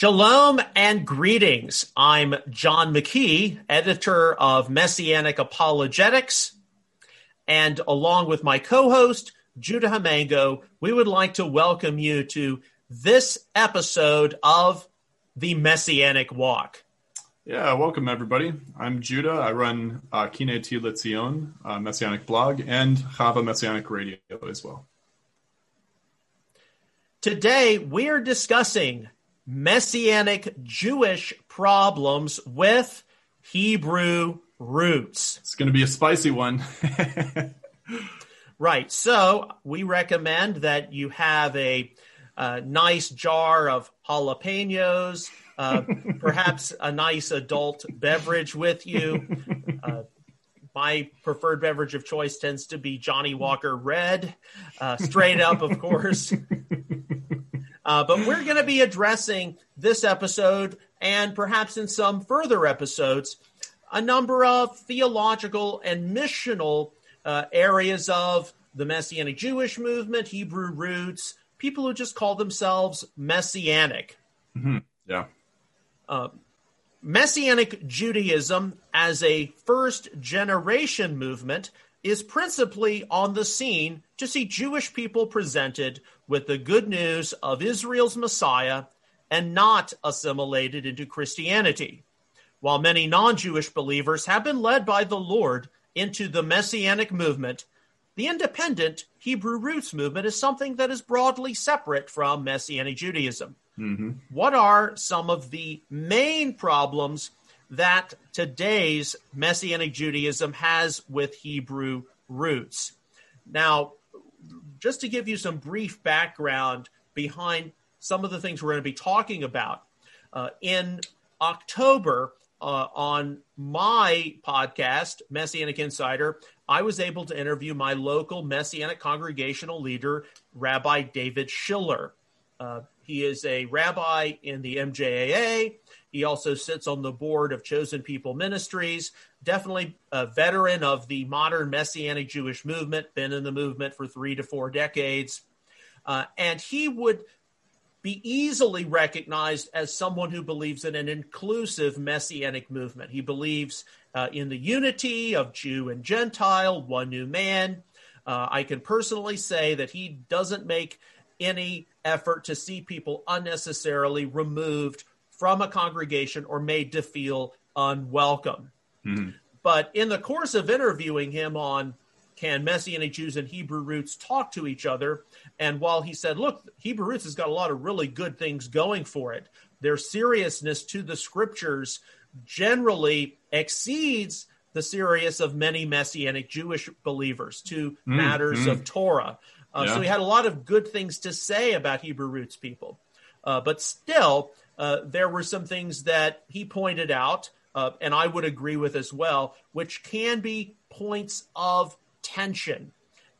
Shalom and greetings. I'm John McKee, editor of Messianic Apologetics. And along with my co host, Judah Himango, we would like to welcome you to this episode of The Messianic Walk. Yeah, welcome everybody. I'm Judah. I run uh, Kineti L'Tziyon, uh, Messianic blog, and Chavah Messianic Radio as well. Today, we are discussing messianic Jewish problems with Hebrew roots. It's going to be a spicy one. right. So we recommend that you have a, a nice jar of jalapenos, uh, perhaps a nice adult beverage with you. Uh, my preferred beverage of choice tends to be Johnnie Walker Red, uh, straight up, of course. Uh, but we're going to be addressing this episode and perhaps in some further episodes a number of theological and missional uh, areas of the Messianic Jewish movement, Hebrew roots, people who just call themselves Messianic. Mm-hmm. Yeah. Uh, Messianic Judaism as a first generation movement is principally on the scene to see Jewish people presented with the good news of Israel's Messiah and not assimilated into Christianity. While many non Jewish believers have been led by the Lord into the Messianic movement, the independent Hebrew roots movement is something that is broadly separate from Messianic Judaism. Mm-hmm. What are some of the main problems that today's Messianic Judaism has with Hebrew roots? Now, just to give you some brief background behind some of the things we're going to be talking about. Uh, in October, uh, on my podcast, Messianic Insider, I was able to interview my local Messianic congregational leader, Rabbi David Schiller. Uh, he is a rabbi in the MJAA. He also sits on the board of Chosen People Ministries. Definitely a veteran of the modern Messianic Jewish movement, been in the movement for three to four decades. Uh, and he would be easily recognized as someone who believes in an inclusive messianic movement. He believes uh, in the unity of Jew and Gentile, one new man. Uh, I can personally say that he doesn't make any effort to see people unnecessarily removed from a congregation or made to feel unwelcome. Mm-hmm. But in the course of interviewing him on can Messianic Jews and Hebrew roots talk to each other? And while he said, look, Hebrew roots has got a lot of really good things going for it, their seriousness to the scriptures generally exceeds the serious of many Messianic Jewish believers to mm, matters mm. of Torah. Uh, yeah. So he had a lot of good things to say about Hebrew roots people. Uh, but still, uh, there were some things that he pointed out, uh, and I would agree with as well, which can be points of tension.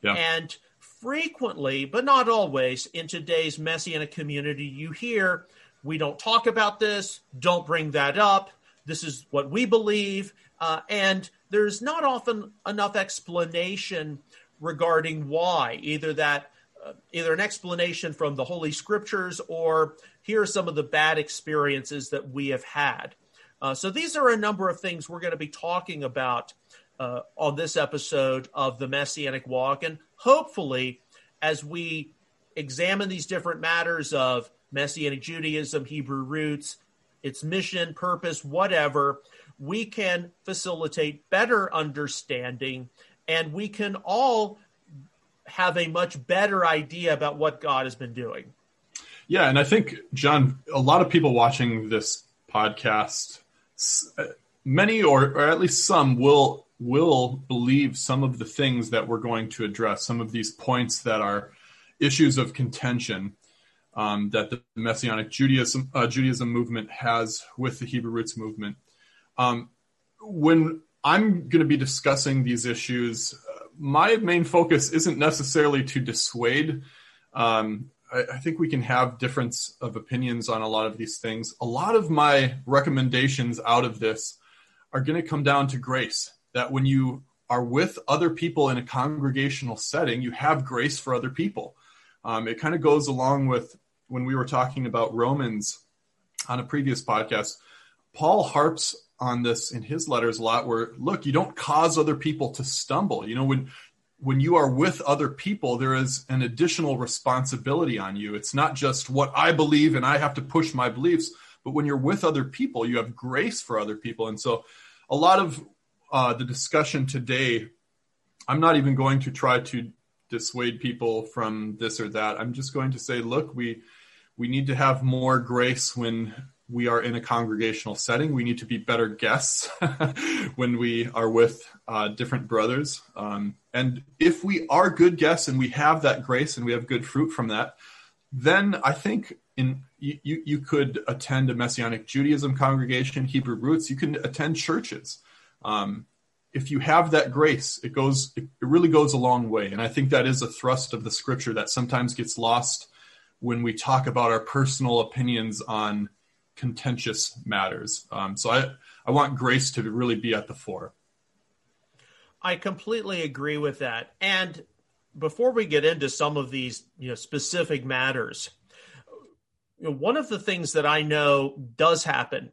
Yeah. And frequently, but not always, in today's Messianic community, you hear, we don't talk about this, don't bring that up, this is what we believe. Uh, and there's not often enough explanation regarding why, either that uh, either an explanation from the Holy Scriptures or here are some of the bad experiences that we have had. Uh, so these are a number of things we're going to be talking about uh, on this episode of the Messianic Walk. And hopefully, as we examine these different matters of Messianic Judaism, Hebrew roots, its mission, purpose, whatever, we can facilitate better understanding and we can all have a much better idea about what God has been doing. Yeah, and I think John, a lot of people watching this podcast, uh, many or, or at least some will will believe some of the things that we're going to address, some of these points that are issues of contention um, that the Messianic Judaism uh, Judaism movement has with the Hebrew roots movement. Um, when I'm going to be discussing these issues, uh, my main focus isn't necessarily to dissuade um, I, I think we can have difference of opinions on a lot of these things. A lot of my recommendations out of this are going to come down to grace. That when you are with other people in a congregational setting, you have grace for other people. Um, it kind of goes along with when we were talking about Romans on a previous podcast, Paul harps on this in his letters a lot where look, you don't cause other people to stumble. You know, when when you are with other people, there is an additional responsibility on you. It's not just what I believe and I have to push my beliefs, but when you're with other people, you have grace for other people. And so a lot of uh, the discussion today, I'm not even going to try to dissuade people from this or that. I'm just going to say, look, we we need to have more grace when we are in a congregational setting. We need to be better guests when we are with uh, different brothers. Um, and if we are good guests and we have that grace and we have good fruit from that, then I think in you, you, could attend a Messianic Judaism congregation, Hebrew roots. You can attend churches. Um, if you have that grace, it goes. It really goes a long way. And I think that is a thrust of the Scripture that sometimes gets lost when we talk about our personal opinions on contentious matters. Um, so I, I want grace to really be at the fore. I completely agree with that. And before we get into some of these you know, specific matters, you know, one of the things that I know does happen,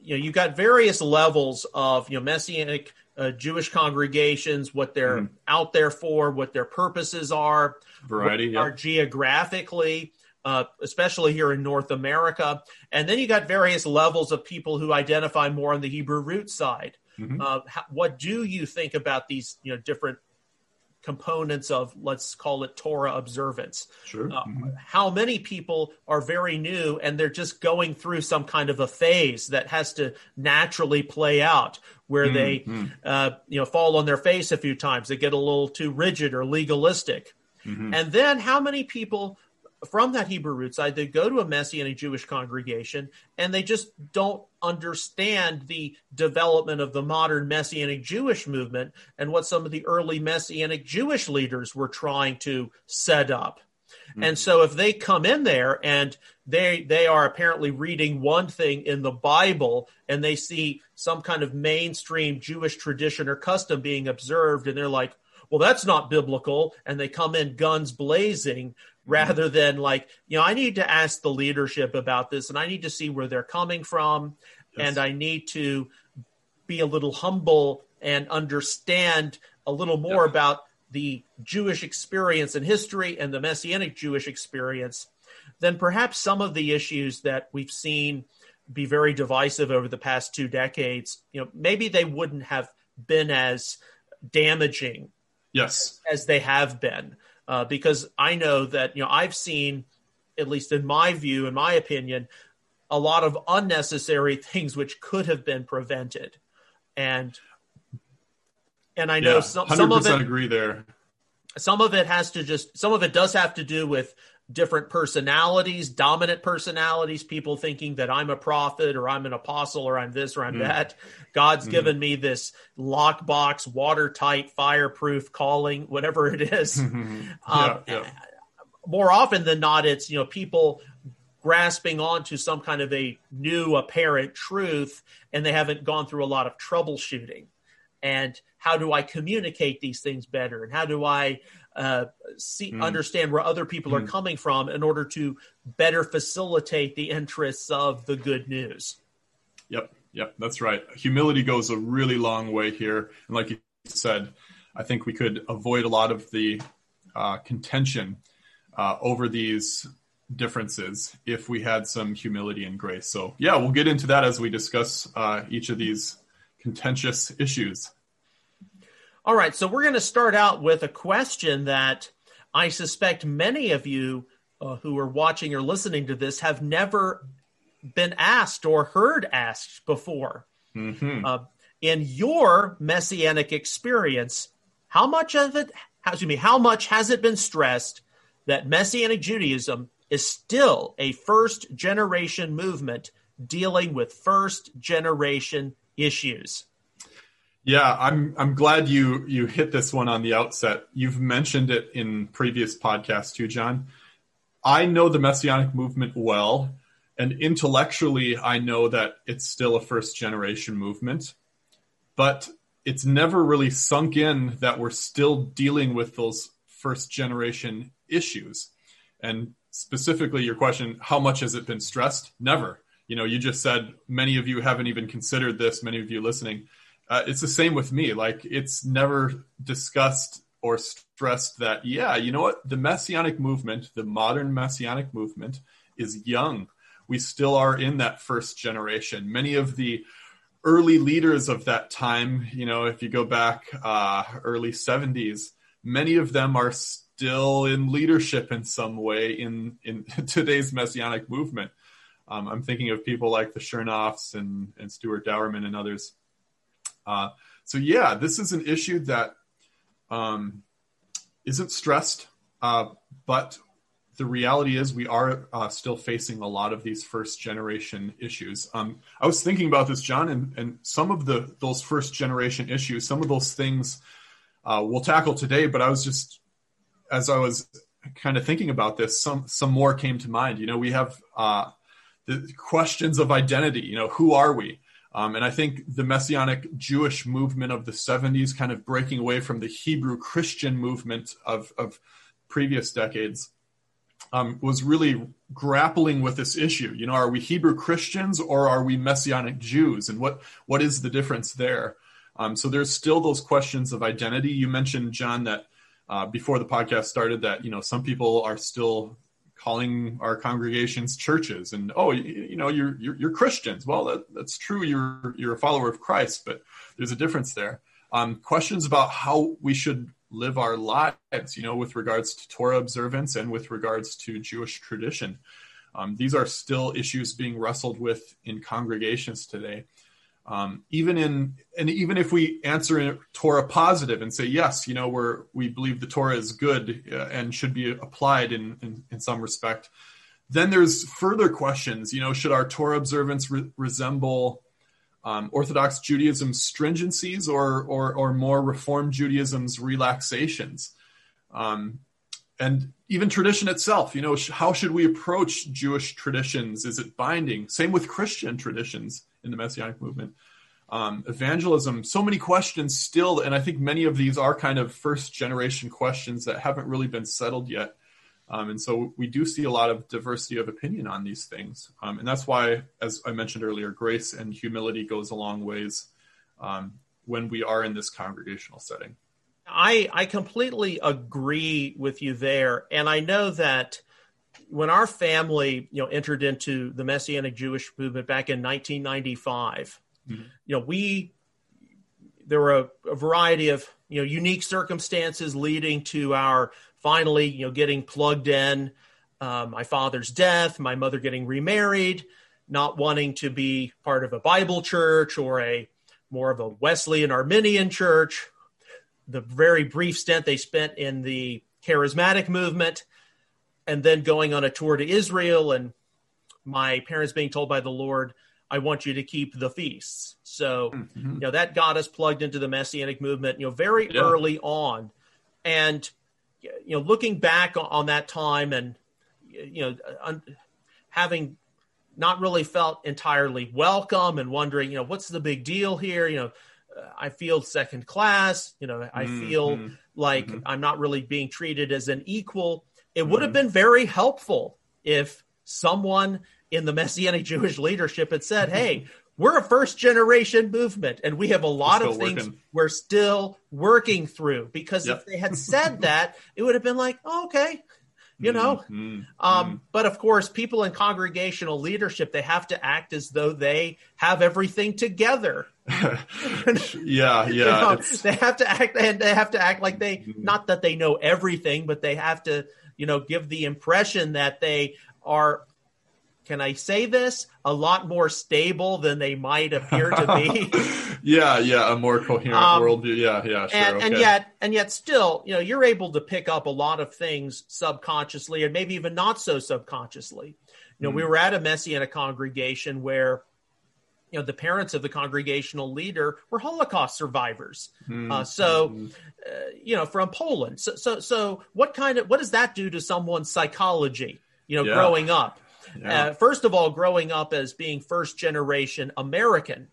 you know, you've got various levels of you know messianic uh, Jewish congregations, what they're mm-hmm. out there for, what their purposes are, variety are geographically uh, especially here in North America. And then you got various levels of people who identify more on the Hebrew root side. Mm-hmm. Uh, how, what do you think about these, you know, different components of let's call it Torah observance? Sure. Uh, mm-hmm. How many people are very new and they're just going through some kind of a phase that has to naturally play out, where mm-hmm. they, uh, you know, fall on their face a few times, they get a little too rigid or legalistic. Mm-hmm. And then how many people from that Hebrew root side, they go to a Messianic Jewish congregation and they just don't understand the development of the modern Messianic Jewish movement and what some of the early Messianic Jewish leaders were trying to set up. Mm-hmm. And so if they come in there and they they are apparently reading one thing in the Bible and they see some kind of mainstream Jewish tradition or custom being observed and they're like, well, that's not biblical. And they come in guns blazing rather than like, you know, I need to ask the leadership about this and I need to see where they're coming from. Yes. And I need to be a little humble and understand a little more yeah. about the Jewish experience and history and the Messianic Jewish experience, then perhaps some of the issues that we've seen be very divisive over the past two decades, you know, maybe they wouldn't have been as damaging yes as, as they have been uh, because I know that you know I've seen, at least in my view, in my opinion, a lot of unnecessary things which could have been prevented, and and I know yeah, some, some of it agree there. Some of it has to just some of it does have to do with different personalities, dominant personalities, people thinking that I'm a prophet or I'm an apostle or I'm this or I'm mm. that. God's mm. given me this lockbox, watertight, fireproof calling, whatever it is. yeah, um, yeah. More often than not, it's you know people grasping onto some kind of a new apparent truth and they haven't gone through a lot of troubleshooting and how do i communicate these things better and how do i uh, see, mm. understand where other people mm. are hmm. coming from in order to better facilitate the interests of the good news. Yep, yep, that's right. Humility goes a really long way here, and like you said, I think we could avoid a lot of the uh, contention uh, over these differences if we had some humility and grace. So, yeah, we'll get into that as we discuss uh, each of these contentious issues. All right, so we're going to start out with a question that I suspect many of you uh, who are watching or listening to this have never been asked or heard asked before. Mm-hmm. Uh, in your messianic experience, how much of it, how, excuse me, how much has it been stressed that messianic Judaism is still a first generation movement dealing with first generation issues? Yeah, I'm I'm glad you you hit this one on the outset. You've mentioned it in previous podcasts too, John. I know the messianic movement well, and intellectually I know that it's still a first generation movement, but it's never really sunk in that we're still dealing with those first generation issues. And specifically your question, how much has it been stressed? Never you know, you just said many of you haven't even considered this. Many of you listening, uh, it's the same with me. Like it's never discussed or stressed that yeah, you know what, the messianic movement, the modern messianic movement, is young. We still are in that first generation. Many of the early leaders of that time, you know, if you go back uh, early 70s, many of them are still in leadership in some way in, in today's messianic movement. Um, I'm thinking of people like the Chernoffs and, and Stuart Dauermann and others. Uh, so, yeah, this is an issue that um, not stressed, uh, but the reality is we are uh, still facing a lot of these first generation issues. Um, I was thinking about this, John, and, and some of the those first generation issues, some of those things uh, we'll tackle today. But I was just as I was kind of thinking about this, some some more came to mind. You know, we have uh, the questions of identity. You know, who are we? Um, and I think the Messianic Jewish movement of the 70s, kind of breaking away from the Hebrew Christian movement of, of previous decades, um, was really grappling with this issue. You know, are we Hebrew Christians or are we Messianic Jews, and what what is the difference there? Um, so there's still those questions of identity. You mentioned John that uh, before the podcast started that you know some people are still calling our congregations churches and oh you, you know you're, you're, you're Christians. Well, that, that's true. You're you're a follower of Christ, but there's a difference there. Um, questions about how we should live our lives, you know, with regards to Torah observance and with regards to Jewish tradition. Um, these are still issues being wrestled with in congregations today. Um, even in and even if we answer Torah positive and say yes, you know, we're we believe the Torah is good uh, and should be applied in, in, in some respect. Then there's further questions. You know, should our Torah observance re- resemble um, Orthodox Judaism's stringencies or, or, or more Reform Judaism's relaxations. Um, and even tradition itself, you know, how should we approach Jewish traditions? Is it binding? Same with Christian traditions in the Messianic movement. Um, evangelism, so many questions still, and I think many of these are kind of first generation questions that haven't really been settled yet. Um, and so we do see a lot of diversity of opinion on these things. Um, and that's why, as I mentioned earlier, grace and humility goes a long ways um, when we are in this congregational setting. I, I completely agree with you there. And I know that when our family, you know, entered into the Messianic Jewish movement back in 1995, mm-hmm. you know, we, there were a, a variety of, you know, unique circumstances leading to our finally, you know, getting plugged in, uh, my father's death, my mother getting remarried, not wanting to be part of a Bible church or a more of a Wesleyan Arminian church, the very brief stint they spent in the charismatic movement, and then going on a tour to Israel and my parents being told by the Lord, I want you to keep the feasts. So, mm-hmm. you know, that got us plugged into the messianic movement, you know, very yeah. early on. And you know, looking back on that time and, you know, un- having not really felt entirely welcome and wondering, you know, what's the big deal here? You know, I feel second class, you know, I mm-hmm. feel like mm-hmm. I'm not really being treated as an equal. It would have mm-hmm. been very helpful if someone in the Messianic Jewish leadership had said, hey, we're a first generation movement and we have a lot of things working. we're still working through because yep. if they had said that it would have been like oh, okay you know mm-hmm. um, but of course people in congregational leadership they have to act as though they have everything together yeah yeah you know, they have to act and they have to act like they mm-hmm. not that they know everything but they have to you know give the impression that they are can I say this? A lot more stable than they might appear to be. yeah, yeah, a more coherent um, worldview. Yeah, yeah, sure. And, okay. and, yet, and yet, still, you know, you're able to pick up a lot of things subconsciously, and maybe even not so subconsciously. You know, mm. we were at a Messianic congregation where you know the parents of the congregational leader were holocaust survivors mm uh, so mm uh, you know from poland so, so so what kind of what does that do to someone's psychology you know yeah. growing up yeah. Uh, first of all, growing up as being first generation American,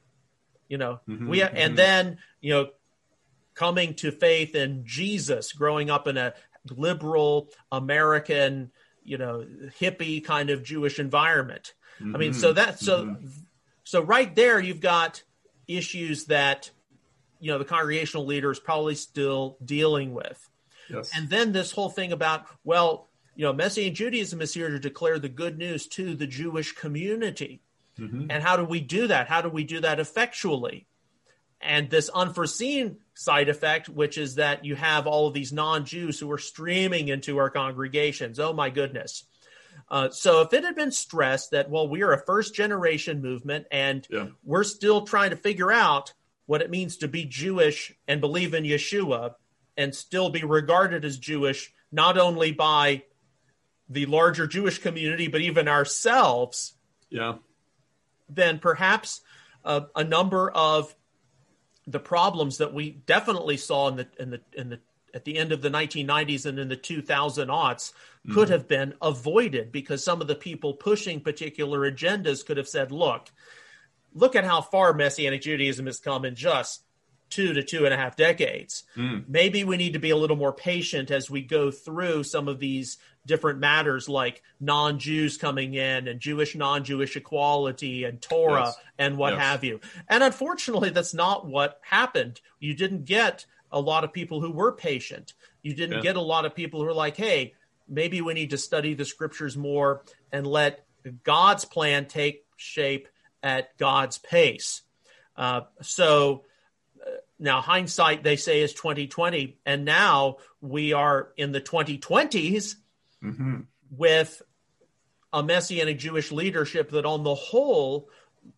you know, mm-hmm, we mm-hmm. and then you know coming to faith in Jesus, growing up in a liberal American, you know, hippie kind of Jewish environment. Mm-hmm. I mean, so that so mm-hmm. So right there you've got issues that you know the congregational leader is probably still dealing with. Yes. And then this whole thing about well, you know, Messianic Judaism is here to declare the good news to the Jewish community. Mm-hmm. And how do we do that? How do we do that effectually? And this unforeseen side effect, which is that you have all of these non Jews who are streaming into our congregations. Oh my goodness. Uh, so if it had been stressed that, well, we are a first generation movement and yeah. we're still trying to figure out what it means to be Jewish and believe in Yeshua and still be regarded as Jewish, not only by the larger Jewish community, but even ourselves. Yeah. Then perhaps uh, a number of the problems that we definitely saw in the in the in the at the end of the 1990s and in the 2000 aughts could mm-hmm. have been avoided because some of the people pushing particular agendas could have said, look, look at how far Messianic Judaism has come in just two to two and a half decades. Mm. Maybe we need to be a little more patient as we go through some of these different matters like non Jews coming in and Jewish non Jewish equality and Torah yes. and what yes. have you. And unfortunately, that's not what happened. You didn't get a lot of people who were patient. You didn't yeah. get a lot of people who were like, hey, maybe we need to study the scriptures more and let God's plan take shape at God's pace. Uh, so uh, now hindsight they say is 2020 and now we are in the 2020s mm-hmm. with a messianic jewish leadership that on the whole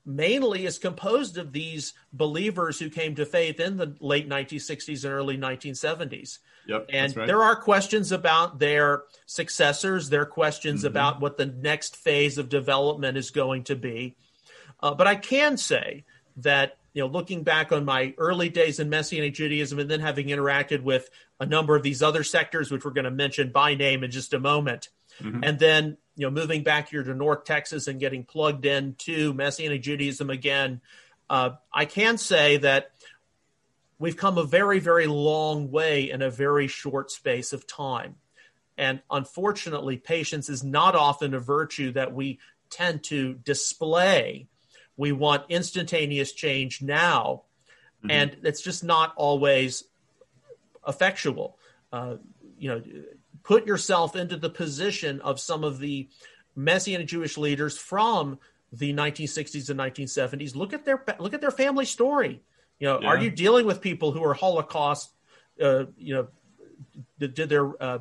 mainly is composed of these believers who came to faith in the late 1960s and early 1970s Yep, and right. there are questions about their successors there are questions mm-hmm. about what the next phase of development is going to be uh, but i can say that you know, looking back on my early days in Messianic Judaism and then having interacted with a number of these other sectors, which we're going to mention by name in just a moment, mm-hmm. and then you know, moving back here to North Texas and getting plugged into Messianic Judaism again, uh, I can say that we've come a very, very long way in a very short space of time. And unfortunately, patience is not often a virtue that we tend to display we want instantaneous change now. Mm-hmm. And it's just not always effectual. Uh, you know, put yourself into the position of some of the Messianic Jewish leaders from the 1960s and 1970s. Look at their look at their family story. You know, yeah. are you dealing with people who are Holocaust? Uh, you know, did, did their uh,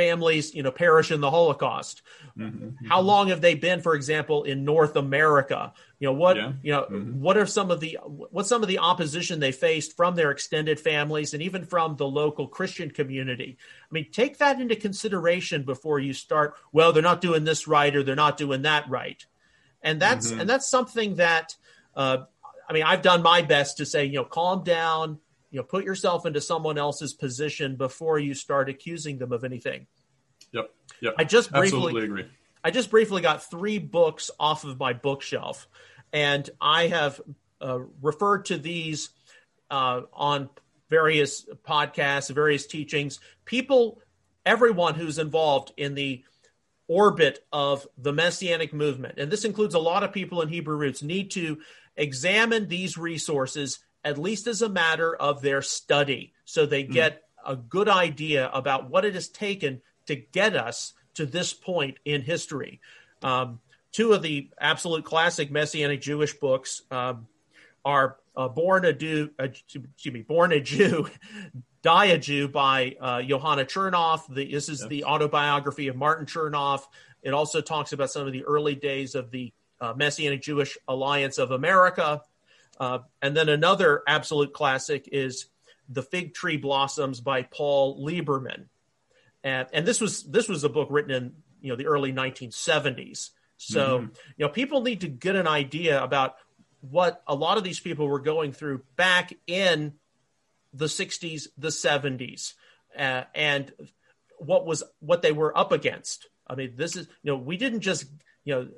families, you know, perish in the Holocaust. Mm-hmm. How long have they been, for example, in North America? You know what? Yeah. You know mm-hmm. what are some of the what some of the opposition they faced from their extended families and even from the local Christian community. I mean, take that into consideration before you start. Well, they're not doing this right or they're not doing that right, and that's mm-hmm. and that's something that. Uh, I mean, I've done my best to say, you know, calm down, you know put yourself into someone else's position before you start accusing them of anything. Yep. Yep. I just briefly Absolutely agree. I just briefly got three books off of my bookshelf and i have uh, referred to these uh, on various podcasts various teachings. People everyone who's involved in the orbit of the messianic movement and this includes a lot of people in hebrew roots need to examine these resources at least as a matter of their study, so they hmm. get mm. a good idea about what it has taken to get us to this point in history. Um, two of the absolute classic Messianic Jewish books um, are uh, "Born a Jew," uh, excuse me, "Born a Jew." Die a Jew by uh, Yohanna Chernoff. The, this is the autobiography of Martin Chernoff. It also talks about some of the early days of the uh, Messianic Jewish Alliance of America. Uh, and then another absolute classic is The Fig Tree Blossoms by Paul Liberman. And, and this was this was a book written in you know the early 1970s. So mm-hmm. you know people need to get an idea about what a lot of these people were going through back in the 60s, the 70s, uh, and what was what they were up against. I mean, this is you know we didn't just you know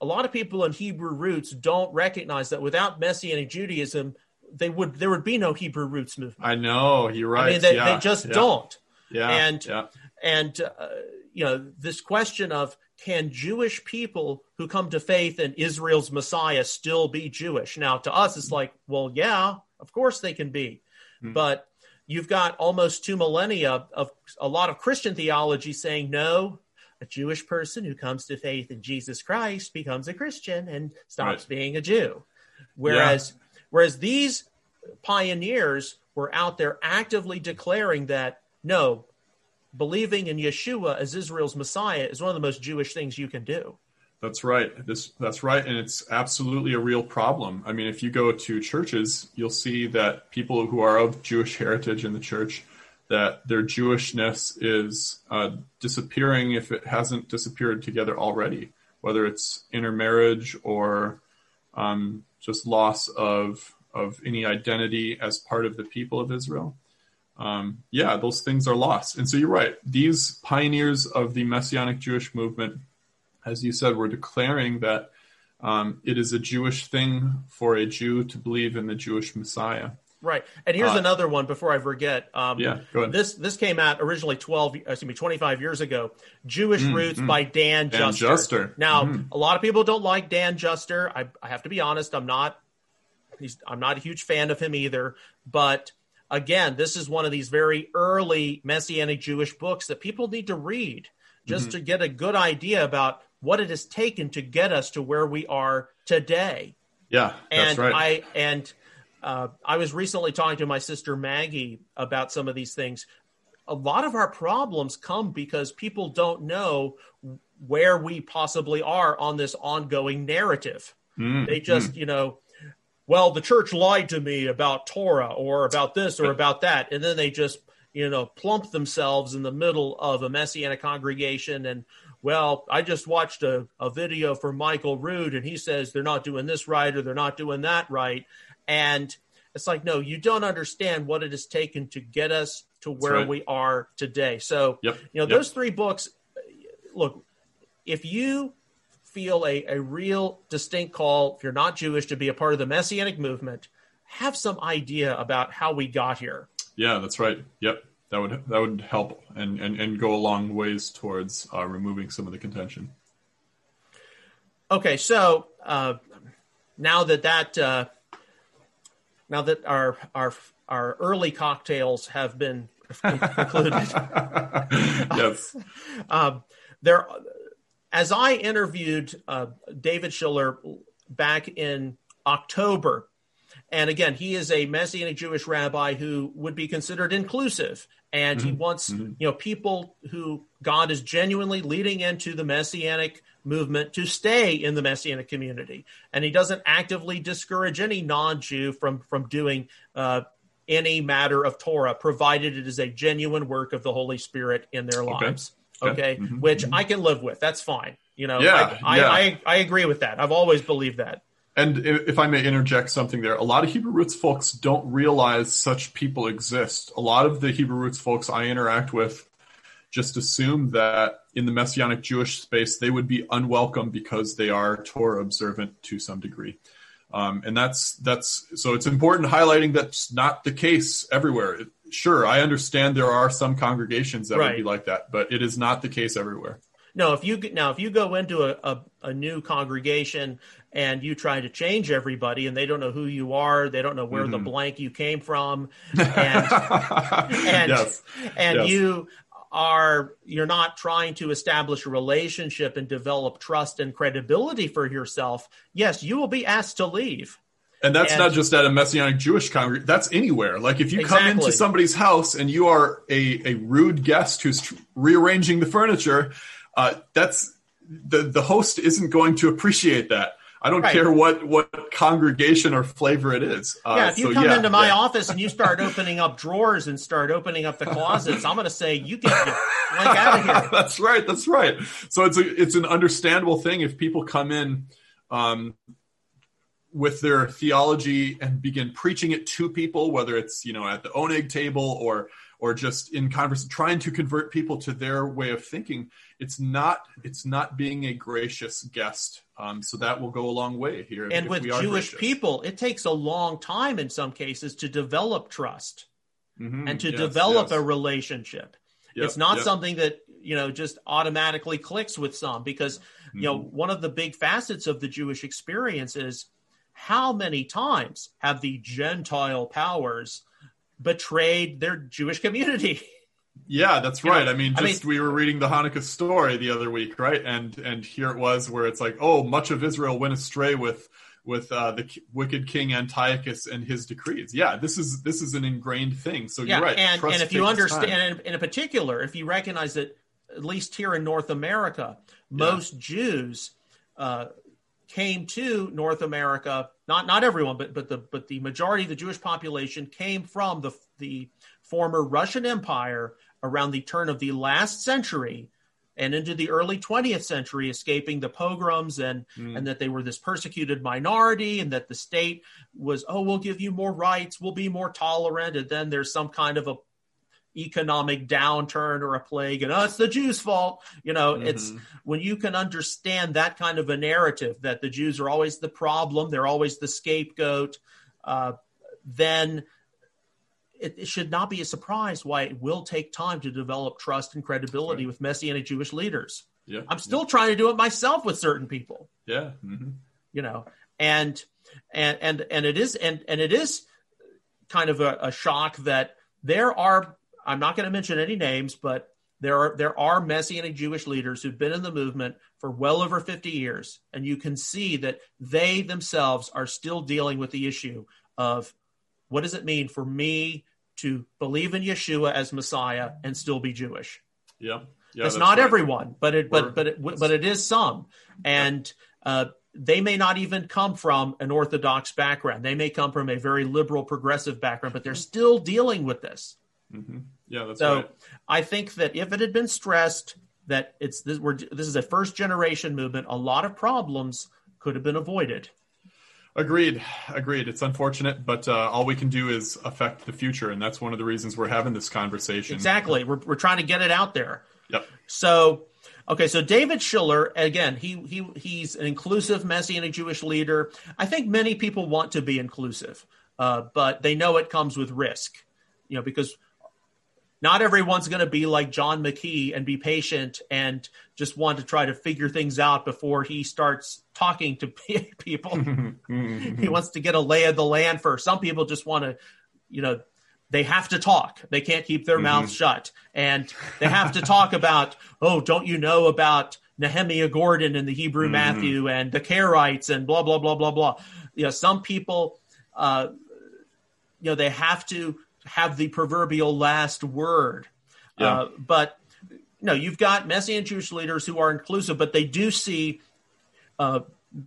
a lot of people in Hebrew roots don't recognize that without Messianic Judaism, they would there would be no Hebrew roots movement. I know you're right. I mean, they, yeah, they just yeah. don't. Yeah, and yeah. and uh, you know, this question of can Jewish people who come to faith in Israel's Messiah still be Jewish? Now, to us, it's like, well, yeah, of course they can be. Mm-hmm. But you've got almost two millennia of a lot of Christian theology saying, no, a Jewish person who comes to faith in Jesus Christ becomes a Christian and stops right. being a Jew. Whereas, yeah. whereas these pioneers were out there actively declaring that no, believing in Yeshua as Israel's Messiah is one of the most Jewish things you can do. That's right. This that's right, and it's absolutely a real problem. I mean, if you go to churches, you'll see that people who are of Jewish heritage in the church, that their Jewishness is uh, disappearing if it hasn't disappeared together already, whether it's intermarriage or um, just loss of of any identity as part of the people of Israel. Um, yeah, those things are lost. And so you're right. These pioneers of the Messianic Jewish movement as you said, we're declaring that um, it is a Jewish thing for a Jew to believe in the Jewish Messiah. Right, and here's uh, another one before I forget. Um, yeah, go ahead. This this came out originally twelve, excuse me, twenty five years ago. Jewish mm, Roots mm. by Dan, Dan Juster. Juster. Now, mm. a lot of people don't like Dan Juster. I, I have to be honest. I'm not. He's, I'm not a huge fan of him either. But again, this is one of these very early Messianic Jewish books that people need to read just mm-hmm. to get a good idea about what it has taken to get us to where we are today. Yeah, and right. I and uh, I was recently talking to my sister Maggie about some of these things. A lot of our problems come because people don't know where we possibly are on this ongoing narrative. Mm, they just, mm. you know, well, the church lied to me about Torah or about this or about that, and then they just, you know, plump themselves in the middle of a messianic congregation and well, I just watched a, a video from Michael Rood and he says they're not doing this right or they're not doing that right. And it's like, no, you don't understand what it has taken to get us to where right. we are today. So, yep. you know, yep. those three books, look, if you feel a, a real distinct call, if you're not Jewish, to be a part of the Messianic movement, have some idea about how we got here. Yeah, that's right. Yep that would that would help and and, and go a long ways towards uh, removing some of the contention. Okay, so uh, now that that uh, now that our our our early cocktails have been concluded, yes, um, there. As I interviewed uh, David Schiller back in October and again, he is a Messianic Jewish rabbi who would be considered inclusive. And mm-hmm. he wants, mm-hmm. you know, people who God is genuinely leading into the Messianic movement to stay in the Messianic community. And he doesn't actively discourage any non-Jew from, from doing uh, any matter of Torah, provided it is a genuine work of the Holy Spirit in their lives. Okay. okay? Mm-hmm. Which mm-hmm. I can live with. That's fine. You know, yeah, I, yeah. I, I, I agree with that. I've always believed that. And if I may interject something there, a lot of Hebrew roots folks don't realize such people exist. A lot of the Hebrew roots folks I interact with just assume that in the Messianic Jewish space, they would be unwelcome because they are Torah observant to some degree. Um, and that's that's so it's important highlighting that's not the case everywhere. Sure, I understand there are some congregations that right. would be like that, but it is not the case everywhere. No, if you now if you go into a, a, a, new congregation and you try to change everybody and they don't know who you are, they don't know where mm-hmm. the blank you came from, and and, yes. and yes. you are you're not trying to establish a relationship and develop trust and credibility for yourself, yes, you will be asked to leave. And that's and, not just at a Messianic Jewish congregation. That's anywhere. Like if you exactly. come into somebody's house and you are a, a rude guest who's rearranging the furniture, uh, that's the the host isn't going to appreciate that. I don't right. care what what congregation or flavor it is. Uh, yeah, if you so, come yeah, into my yeah. office and you start opening up drawers and start opening up the closets, I'm going to say you get the out of here. that's right. That's right. So it's a it's an understandable thing if people come in um, with their theology and begin preaching it to people, whether it's you know at the oneg table or or just in conversation, trying to convert people to their way of thinking. It's not it's not being a gracious guest. Um, so that will go a long way here. And with Jewish gracious. people, it takes a long time in some cases to develop trust mm-hmm. and to yes, develop yes. a relationship. Yep, it's not yep. something that you know just automatically clicks with some because you know Mm-hmm. one of the big facets of the Jewish experience is how many times have the Gentile powers betrayed their Jewish community? Yeah, that's You right. know, I mean, I just we were reading the Hanukkah story the other week, right? And and here it was where it's like, oh, much of Israel went astray with with uh, the ki- wicked king Antiochus and his decrees. Yeah, this is this is an ingrained thing. So yeah, you're right. and Trust and if you understand, and in, in particular, if you recognize that at least here in North America, most Jews uh, came to North America. Not not everyone, but but the but the majority of the Jewish population came from the the former Russian Empire around the turn of the last century and into the early 20th century escaping the pogroms and and that they were this persecuted minority and that the state was oh we'll give you more rights. We'll be more tolerant. And then there's some kind of a economic downturn or a plague and oh it's the jews fault. You know it's when you can understand that kind of a narrative that the jews are always the problem they're always the scapegoat uh, then it, it should not be a surprise why it will take time to develop trust and credibility with messianic jewish leaders. Yeah, i'm still trying to do it myself with certain people. Yeah. hmm you know and and and and it is and and it is kind of a, a shock that there are i'm not going to mention any names but there are there are messianic jewish leaders who've been in the movement for well over 50 years and you can see that they themselves are still dealing with the issue of what does it mean for me to believe in yeshua as messiah and still be jewish Yeah, yeah. it's that's not right. everyone, but it We're- but but it but it is some, and uh, they may not even come from an orthodox background. They may come from a very liberal, progressive background, but they're still dealing with this. Mhm. Yeah, that's right. So right. I think that if it had been stressed that it's this, we're, this is a first generation movement, a lot of problems could have been avoided. Agreed. Agreed. It's unfortunate, but uh, all we can do is affect the future, and that's one of the reasons we're having this conversation. Exactly, we're we're trying to get it out there. Yep. So, okay, so David Schiller again, he he he's an inclusive Messianic Jewish leader. I think many people want to be inclusive, uh, but they know it comes with risk, you know, because not everyone's going to be like John McKee and be patient and just want to try to figure things out before he starts talking to people. he wants to get a lay of the land first. Some people just want to, you know, they have to talk. They can't keep their mouths shut. And they have to talk about, oh, don't you know about Nehemiah Gordon and the Hebrew Matthew and the Karaites and blah, blah, blah, blah, blah. You know, some people, uh, you know, they have to have the proverbial last word. Yeah. Uh, but, know, you've got Messianic Jewish leaders who are inclusive, but they do see uh,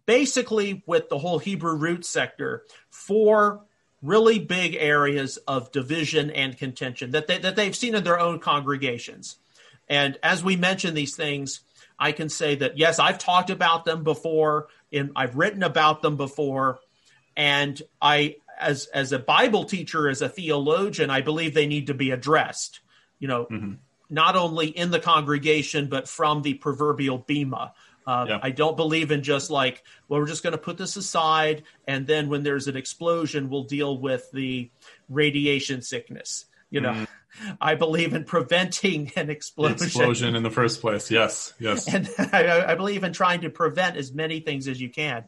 basically with the whole Hebrew root sector four really big areas of division and contention that they, that they've seen in their own congregations. And as we mention these things, I can say that yes, I've talked about them before, and I've written about them before, and I, as as a Bible teacher, as a theologian, I believe they need to be addressed. You know, not only in the congregation but from the proverbial bema. Uh, Yeah. I don't believe in just like, well, we're just going to put this aside, and then when there's an explosion, we'll deal with the radiation sickness. You know, I believe in preventing an The explosion, explosion in the first place. Yes, yes. and I, I believe in trying to prevent as many things as you can,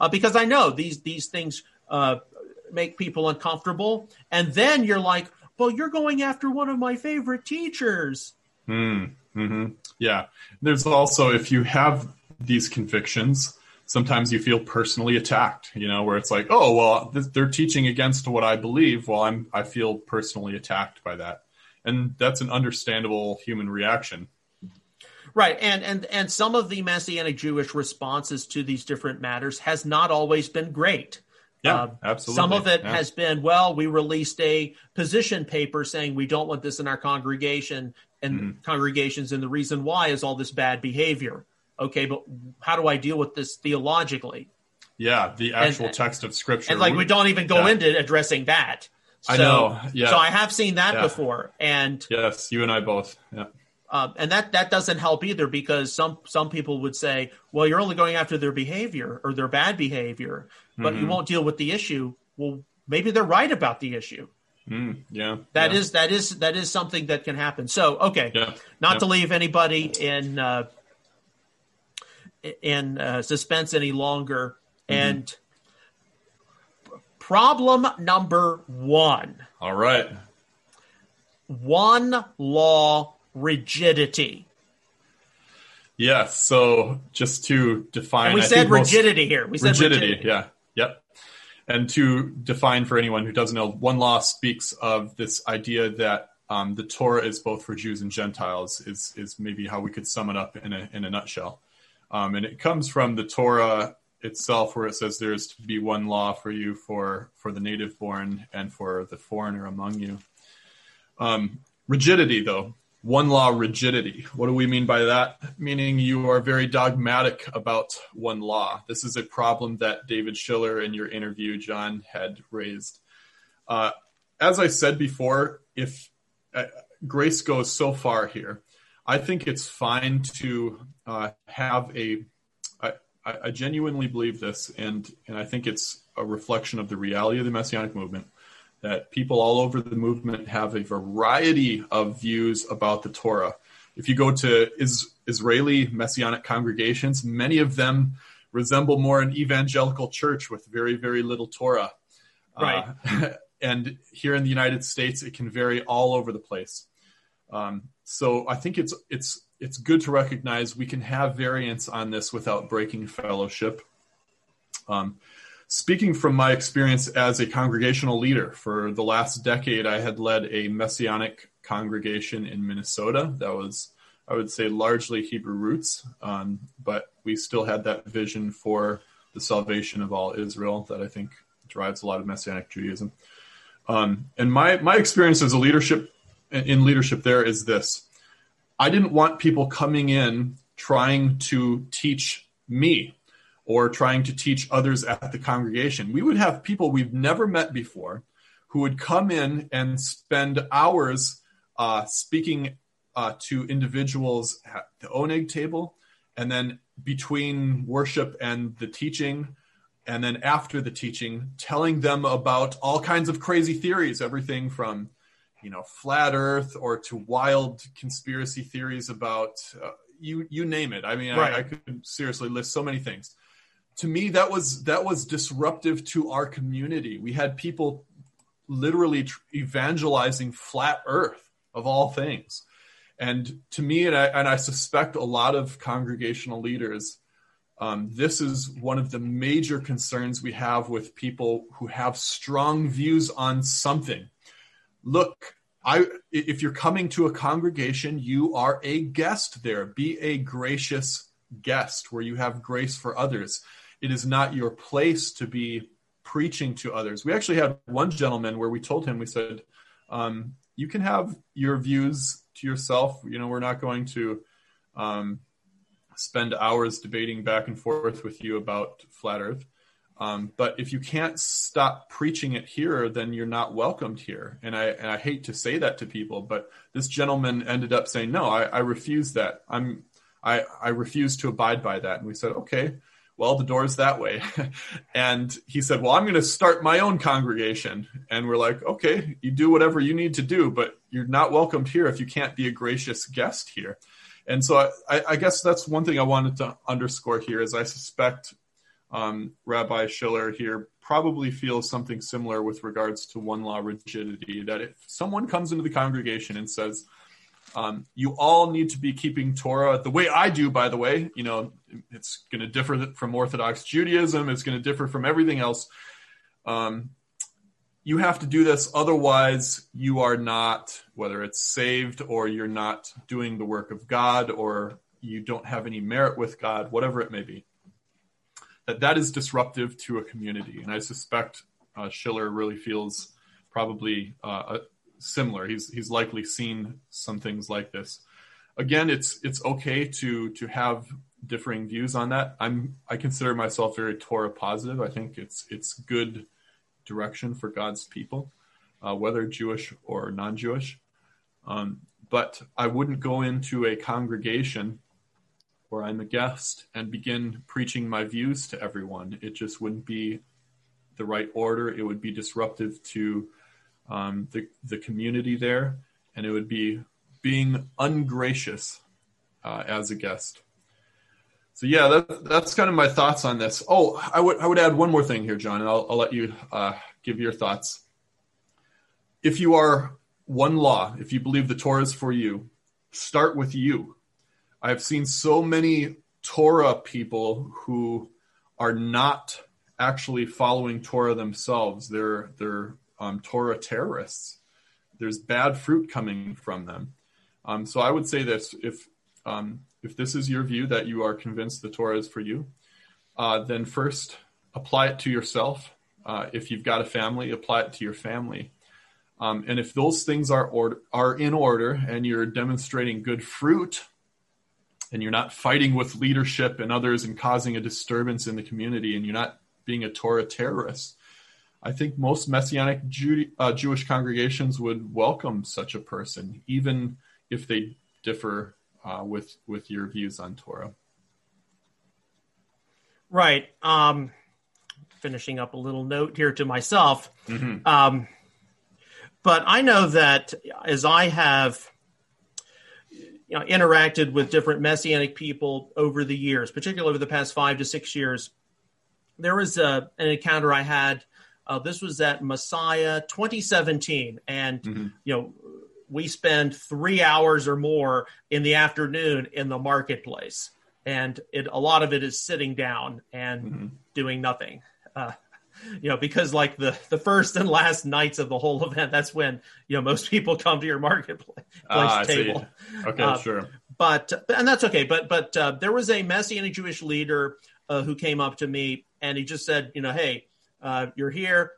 uh, because I know these these things uh, make people uncomfortable, and then you're like, well, you're going after one of my favorite teachers. hmm Yeah. There's also, if you have these convictions, sometimes you feel personally attacked, you know, where it's like, oh, well, th- they're teaching against what I believe. Well, I'm, I feel personally attacked by that. And that's an understandable human reaction. Right, and and and some of the Messianic Jewish responses to these different matters has not always been great. Yeah, Uh, absolutely. Some of it Yeah. has been, well, we released a position paper saying we don't want this in our congregation and Mm-hmm. congregations, and the reason why is all this bad behavior. Okay, but how do I deal with this theologically? Yeah, the actual And- text of scripture. And like we don't even go Yeah. into addressing that. So, I know, yeah. So I have seen that Yeah. before, and Yes, you and I both. Yeah. Um, and that that doesn't help either because some some people would say, well, you're only going after their behavior or their bad behavior, but Mm-hmm. you won't deal with the issue. Well, maybe they're right about the issue. Mm, yeah, that yeah. is that is that is something that can happen. So okay, Yeah, not yeah. to leave anybody in uh, in uh, suspense any longer. Mm-hmm. And problem number one: All right. one law rigidity. Yes. So just to define, And we I said think most- rigidity here. We said rigidity, rigidity. Yeah. Yep. And to define for anyone who doesn't know, one law speaks of this idea that um, the Torah is both for Jews and Gentiles. Is is maybe how we could sum it up in a in a nutshell. Um, and it comes from the Torah itself, where it says there is to be one law for you for for the native born and for the foreigner among you. Um, rigidity, though, one law rigidity. What do we mean by that? Meaning you are very dogmatic about one law. This is a problem that David Schiller in your interview, John, had raised. Uh, as I said before, if uh, grace goes so far here, I think it's fine to uh, have a. I, I genuinely believe this, and and I think it's a reflection of the reality of the Messianic movement that people all over the movement have a variety of views about the Torah. If you go to is, Israeli Messianic congregations, many of them resemble more an evangelical church with very, very little Torah. Right. Uh, and here in the United States, it can vary all over the place. Um, so I think it's it's it's good to recognize we can have variance on this without breaking fellowship. Um, speaking from my experience as a congregational leader for the last decade, I had led a messianic congregation in Minnesota that was, I would say, largely Hebrew roots, um, but we still had that vision for the salvation of all Israel that I think drives a lot of messianic Judaism. Um, and my my experience as a leadership in leadership there is this: I didn't want people coming in trying to teach me or trying to teach others at the congregation. We would have people we've never met before who would come in and spend hours uh, speaking uh, to individuals at the oneg table, and then between worship and the teaching, and then after the teaching, telling them about all kinds of crazy theories, everything from you know flat Earth or to wild conspiracy theories about uh, you you name it. I mean, Right. I, I could seriously list so many things to me that was that was disruptive to our community we had people literally tr- evangelizing flat earth of all things and to me and i, and I suspect a lot of congregational leaders um, this is one of the major concerns we have with people who have strong views on something look I, if you're coming to a congregation, you are a guest there. Be a gracious guest where you have grace for others. It is not your place to be preaching to others. We actually had one gentleman where we told him, we said, um, you can have your views to yourself. You know, we're not going to um, spend hours debating back and forth with you about flat Earth. Um, but if you can't stop preaching it here, then you're not welcomed here. And I, and I hate to say that to people, but this gentleman ended up saying, "No, I, I refuse that. I'm I, I refuse to abide by that." And we said, "Okay, well, the door's that way." and he said, "Well, I'm going to start my own congregation." And we're like, "Okay, you do whatever you need to do, but you're not welcomed here if you can't be a gracious guest here." And so I, I, guess that's one thing I wanted to underscore here is I suspect um, Rabbi Schiller here probably feels something similar with regards to one law rigidity. That if someone comes into the congregation and says, um, "You all need to be keeping Torah the way I do," by the way, you know, it's going to differ from Orthodox Judaism. It's going to differ from everything else. Um, you have to do this, otherwise, you are not, whether it's saved or you're not doing the work of God or you don't have any merit with God, whatever it may be that that is disruptive to a community. And I suspect uh, Schiller really feels probably uh, similar. He's he's likely seen some things like this. Again, it's it's okay to to have differing views on that. I'm I consider myself very Torah positive. I think it's it's good direction for God's people, uh, whether Jewish or non-Jewish. Um, but I wouldn't go into a congregation where I'm a guest and begin preaching my views to everyone. It just wouldn't be the right order. It would be disruptive to um, the the community there, and it would be being ungracious uh, as a guest. So yeah, that, that's kind of my thoughts on this. Oh, I would I would add one more thing here, John, and I'll, I'll let you uh, give your thoughts. If you are one law, if you believe the Torah is for you, start with you. I've seen so many Torah people who are not actually following Torah themselves. They're they're um, Torah terrorists. There's bad fruit coming from them. Um, so I would say this: if um, if this is your view that you are convinced the Torah is for you, uh, then first apply it to yourself. Uh, if you've got a family, apply it to your family. Um, and if those things are order, are in order and you're demonstrating good fruit, and you're not fighting with leadership and others and causing a disturbance in the community, and you're not being a Torah terrorist, I think most Messianic Jew, uh, Jewish congregations would welcome such a person, even if they differ uh, with with your views on Torah. Right. Um, finishing up a little note here to myself. Mm-hmm. Um, but I know that as I have you know, interacted with different messianic people over the years, particularly over the past five to six years, there was a, an encounter I had. Uh, this was at Messiah 2017, and mm-hmm. you know we spend three hours or more in the afternoon in the marketplace, and it, a lot of it is sitting down and mm-hmm. doing nothing. Uh, you know, because like the the first and last nights of the whole event, that's when you know most people come to your marketplace ah, table. Okay, uh, sure. But and that's okay. But but uh, there was a Messianic Jewish leader uh, who came up to me and he just said, you know, hey, uh, you're here.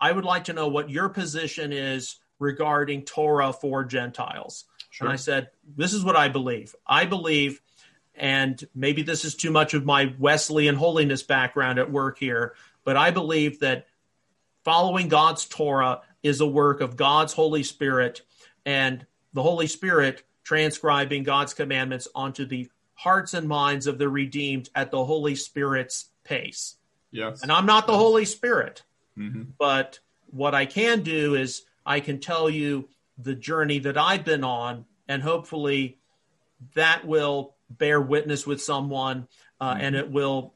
I would like to know what your position is regarding Torah for Gentiles. Sure. And I said, this is what I believe. I believe, and maybe this is too much of my Wesleyan holiness background at work here, but I believe that following God's Torah is a work of God's Holy Spirit and the Holy Spirit transcribing God's commandments onto the hearts and minds of the redeemed at the Holy Spirit's pace. Yes. And I'm not the Holy Spirit, mm-hmm. but what I can do is I can tell you the journey that I've been on, and hopefully that will bear witness with someone uh, mm-hmm. and it will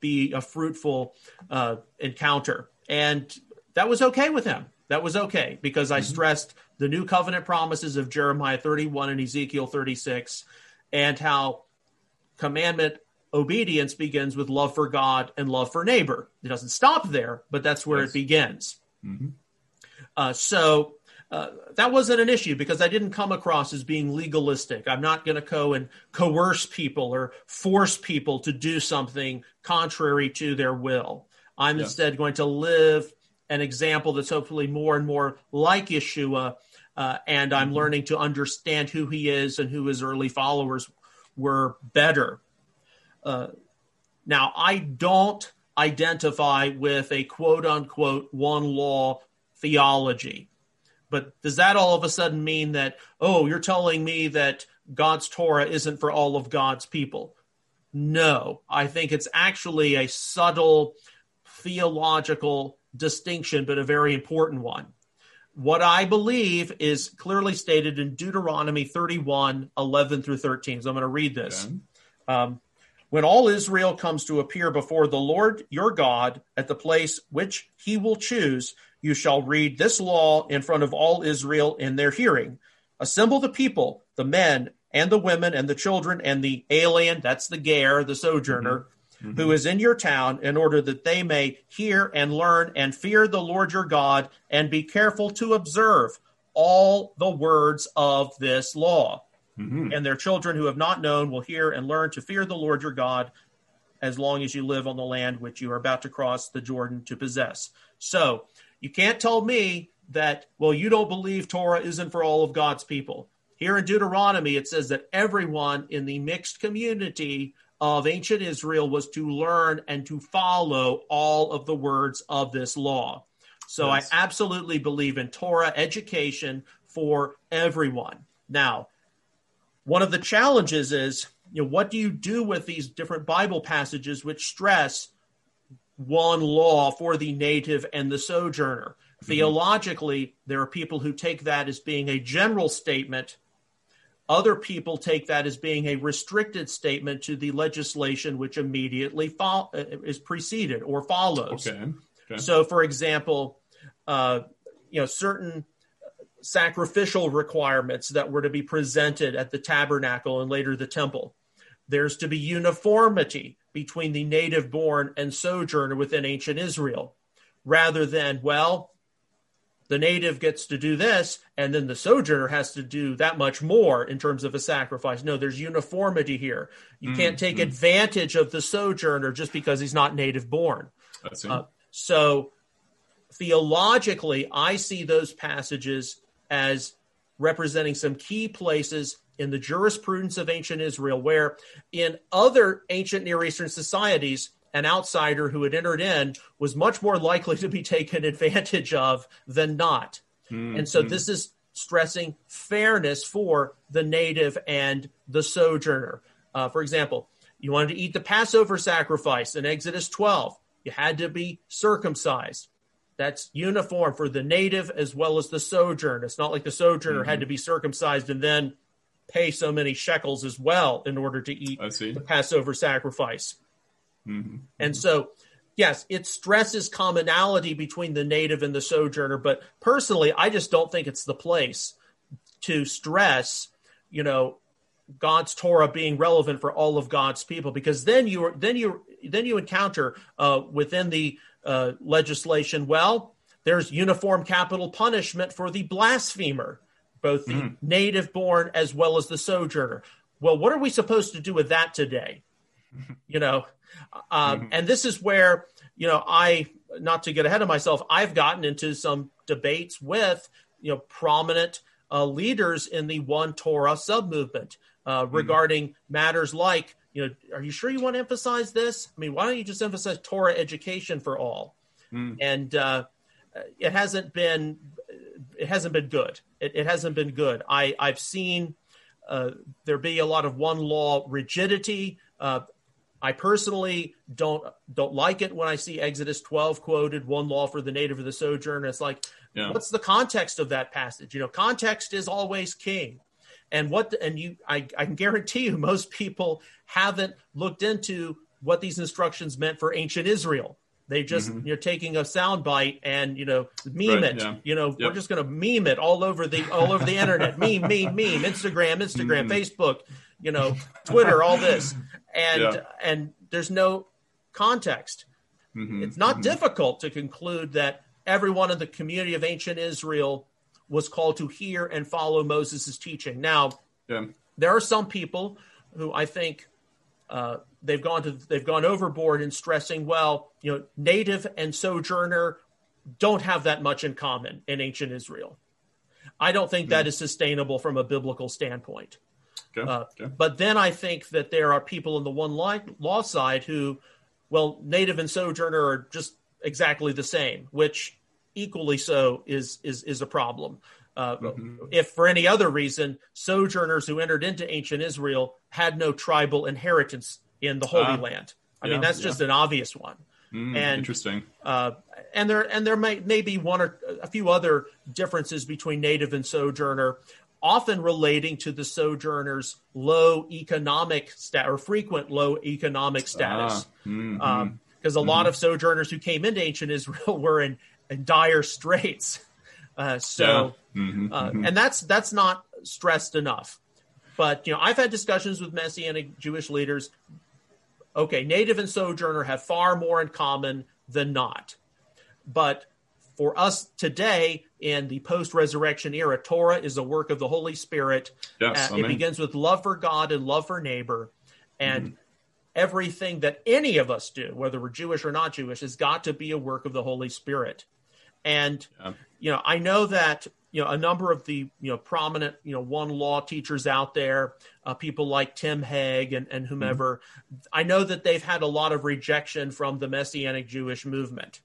be a fruitful uh, encounter. And that was okay with him. That was okay because I mm-hmm. stressed the new covenant promises of Jeremiah 31 and Ezekiel 36 and how commandment obedience begins with love for God and love for neighbor. It doesn't stop there, but that's where yes. it begins. Mm-hmm. Uh, so uh, that wasn't an issue because I didn't come across as being legalistic. I'm not going to go and coerce people or force people to do something contrary to their will. I'm yeah. instead going to live an example that's hopefully more and more like Yeshua. Uh, and I'm mm-hmm. learning to understand who he is and who his early followers were better. Uh, now, I don't identify with a quote unquote one law theology. But does that all of a sudden mean that, oh, you're telling me that God's Torah isn't for all of God's people? No, I think it's actually a subtle theological distinction, but a very important one. What I believe is clearly stated in Deuteronomy 31 11 through 13. So I'm going to read this. Okay. Um, when all Israel comes to appear before the Lord your God at the place which he will choose, you shall read this law in front of all Israel in their hearing. Assemble the people, the men and the women and the children and the alien, that's the ger, the sojourner, mm-hmm. Mm-hmm. Who is in your town, in order that they may hear and learn and fear the Lord your God and be careful to observe all the words of this law. Mm-hmm. And their children who have not known will hear and learn to fear the Lord your God as long as you live on the land which you are about to cross the Jordan to possess. So you can't tell me that, well, you don't believe Torah isn't for all of God's people. Here in Deuteronomy, it says that everyone in the mixed community of ancient Israel was to learn and to follow all of the words of this law. So yes. I absolutely believe in Torah education for everyone. Now, one of the challenges is, you know, what do you do with these different Bible passages which stress one law for the native and the sojourner. Mm-hmm. Theologically, there are people who take that as being a general statement. Other people take that as being a restricted statement to the legislation which immediately fo- uh, is preceded or follows. Okay. okay. So, for example, uh, you know, certain sacrificial requirements that were to be presented at the tabernacle and later the temple. There's to be uniformity between the native born and sojourner within ancient Israel, rather than, well, the native gets to do this, and then the sojourner has to do that much more in terms of a sacrifice. No, there's uniformity here. You mm-hmm. can't take mm-hmm. advantage of the sojourner just because he's not native born. Uh, so, theologically, I see those passages as representing some key places in the jurisprudence of ancient Israel, where in other ancient Near Eastern societies, an outsider who had entered in was much more likely to be taken advantage of than not. Mm-hmm. And so this is stressing fairness for the native and the sojourner. Uh, for example, you wanted to eat the Passover sacrifice in Exodus 12, you had to be circumcised. That's uniform for the native as well as the sojourner. It's not like the sojourner mm-hmm. had to be circumcised and then pay so many shekels as well in order to eat the Passover sacrifice. Mm-hmm. And so, yes, it stresses commonality between the native and the sojourner, but personally, I just don't think it's the place to stress, you know, God's Torah being relevant for all of God's people, because then you then you then you encounter uh, within the uh, legislation. Well, there's uniform capital punishment for the blasphemer both the mm. native born as well as the sojourner. Well, what are we supposed to do with that today? You know, um, mm-hmm. and this is where, you know, I, not to get ahead of myself, I've gotten into some debates with, you know, prominent uh, leaders in the One Torah sub movement uh, mm-hmm. regarding matters like, you know, are you sure you want to emphasize this? I mean, why don't you just emphasize Torah education for all? Mm. And uh, it hasn't been it hasn't been good. It, it hasn't been good. I I've seen uh, there be a lot of one law rigidity. Uh, I personally don't don't like it when I see Exodus 12 quoted, one law for the native or the sojourner. It's like, yeah. what's the context of that passage? You know, context is always king. And what and you I, I can guarantee you most people haven't looked into what these instructions meant for ancient Israel. They just mm-hmm. you're taking a sound bite and you know meme right, it. Yeah. You know, yep. we're just going to meme it all over the all over the internet. meme, meme, meme. Instagram, Instagram, mm-hmm. Facebook. You know, Twitter, all this, and yeah. and there's no context. Mm-hmm. It's not mm-hmm. difficult to conclude that everyone in the community of ancient Israel was called to hear and follow Moses' teaching. Now, yeah. there are some people who I think uh, they've gone to they've gone overboard in stressing well you know native and sojourner don't have that much in common in ancient israel i don't think mm. that hmm. is sustainable from a biblical standpoint okay. Uh, okay. but then i think that there are people in the one law side who well native and sojourner are just exactly the same which equally so is is is a problem uh, mm-hmm. If for any other reason, sojourners who entered into ancient Israel had no tribal inheritance in the Holy uh, Land. I yeah, mean, that's yeah. just an obvious one. Mm, and interesting. Uh, and there and there may, may be one or a few other differences between native and sojourner, often relating to the sojourner's low economic stat or frequent low economic status. Because mm-hmm. um, a mm-hmm. lot of sojourners who came into ancient Israel were in, in dire straits. Uh, so, yeah. mm-hmm. Uh, mm-hmm. and that's that's not stressed enough. But you know, I've had discussions with Messianic Jewish leaders okay, native and sojourner have far more in common than not. But for us today in the post resurrection era, Torah is a work of the Holy Spirit. Yes, uh, it begins with love for God and love for neighbor. And mm-hmm. everything that any of us do, whether we're Jewish or not Jewish, has got to be a work of the Holy Spirit. And, yeah. you know, I know that you know a number of the you know prominent you know one law teachers out there uh, people like tim hegg and, and whomever mm-hmm. i know that they've had a lot of rejection from the messianic jewish movement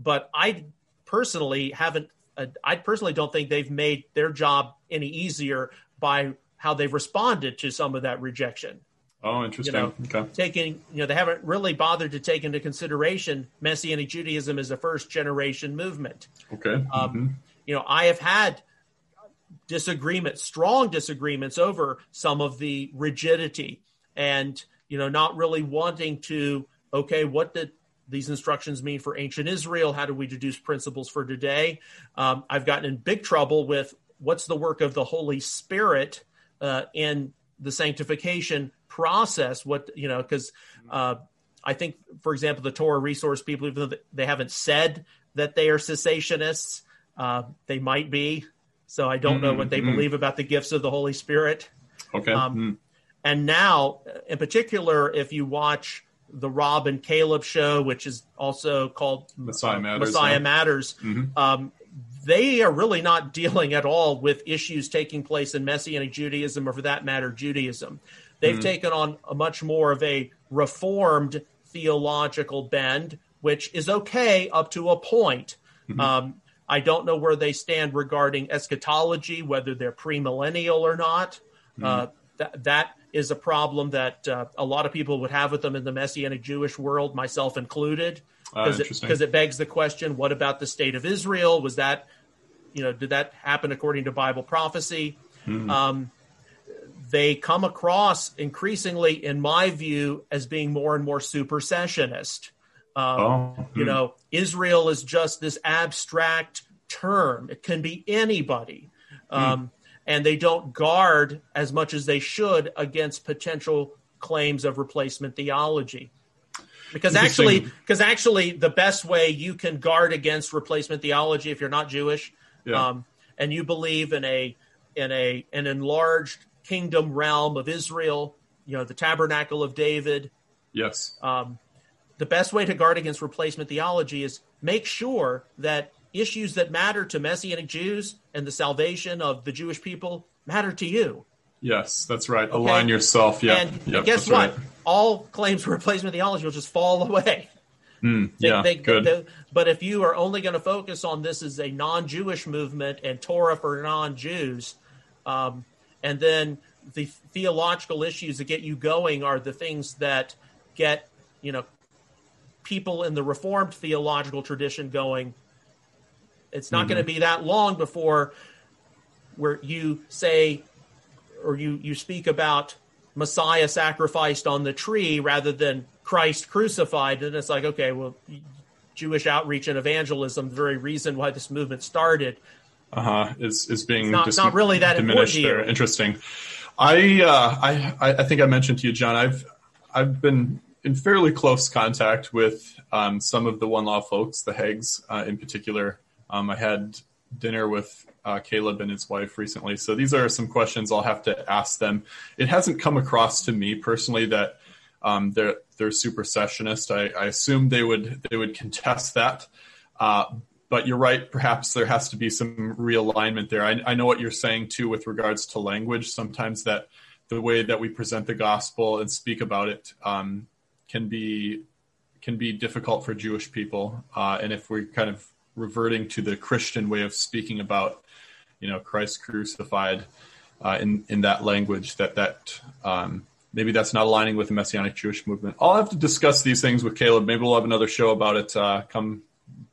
but i personally haven't uh, i personally don't think they've made their job any easier by how they've responded to some of that rejection Oh, interesting. You know, okay. taking you know they haven't really bothered to take into consideration Messianic Judaism as a first generation movement. Okay. Um, mm-hmm. You know, I have had disagreements, strong disagreements over some of the rigidity and you know not really wanting to. Okay, what did these instructions mean for ancient Israel? How do we deduce principles for today? Um, I've gotten in big trouble with what's the work of the Holy Spirit uh, in the sanctification process. What you know, because uh, I think, for example, the Torah resource people, even though they haven't said that they are cessationists, uh, they might be. So I don't know what they Mm-hmm. believe about the gifts of the Holy Spirit. Okay. Um, Mm. And now, in particular, if you watch the Rob and Caleb show, which is also called Messiah Matters. Messiah yeah. Matters, um, they are really not dealing at all with issues taking place in Messianic Judaism or, for that matter, Judaism. They've taken on a much more of a reformed theological bend, which is okay up to a point. Um, I don't know where they stand regarding eschatology, whether they're premillennial or not. Uh, that that is a problem that uh, a lot of people would have with them in the Messianic Jewish world, myself included, Ah, because it, it begs the question: What about the state of Israel? Was that, you know, did that happen according to Bible prophecy? Hmm. Um, they come across increasingly, in my view, as being more and more supersessionist. Um, Oh, you hmm. know, Israel is just this abstract term. It can be anybody. Um, and they don't guard as much as they should against potential claims of replacement theology. Because actually, because actually, the best way you can guard against replacement theology, if you're not Jewish, Yeah. um, and you believe in a in a an enlarged kingdom realm of Israel, you know, the tabernacle of David, Yes. um, the best way to guard against replacement theology is make sure that issues that matter to Messianic Jews and the salvation of the Jewish people matter to you. Yes, that's right. Align yourself. Yeah. and Yep, guess what? right. All claims for replacement theology will just fall away. They- yeah. they- good. they- but if you are only going to focus on this as a non-Jewish movement and Torah for non-Jews, um, and then the theological issues that get you going are the things that get you know people in the Reformed theological tradition going. It's not going to mm-hmm. be that long before where you say or you you speak about Messiah sacrificed on the tree rather than Christ crucified, and it's like, okay, well, Jewish outreach and evangelism, the very reason why this movement started. Uh huh is is being not- dis- not really that diminished there. Interesting. I, uh, I I I think I mentioned to you, John. I've I've been in fairly close contact with um, some of the one law folks, the Heggs uh, in particular. Um, I had dinner with uh, Caleb and his wife recently, so these are some questions I'll have to ask them. It hasn't come across to me personally that um, they're they're supersessionist. I, I assume they would they would contest that. Uh, but you're right. Perhaps there has to be some realignment there. I, I know what you're saying too with regards to language. Sometimes that the way that we present the gospel and speak about it um, can be can be difficult for Jewish people. Uh, and if we're kind of reverting to the Christian way of speaking about, you know, Christ crucified uh, in in that language, that that um, maybe that's not aligning with the Messianic Jewish movement. I'll have to discuss these things with Caleb. Maybe we'll have another show about it. Uh, come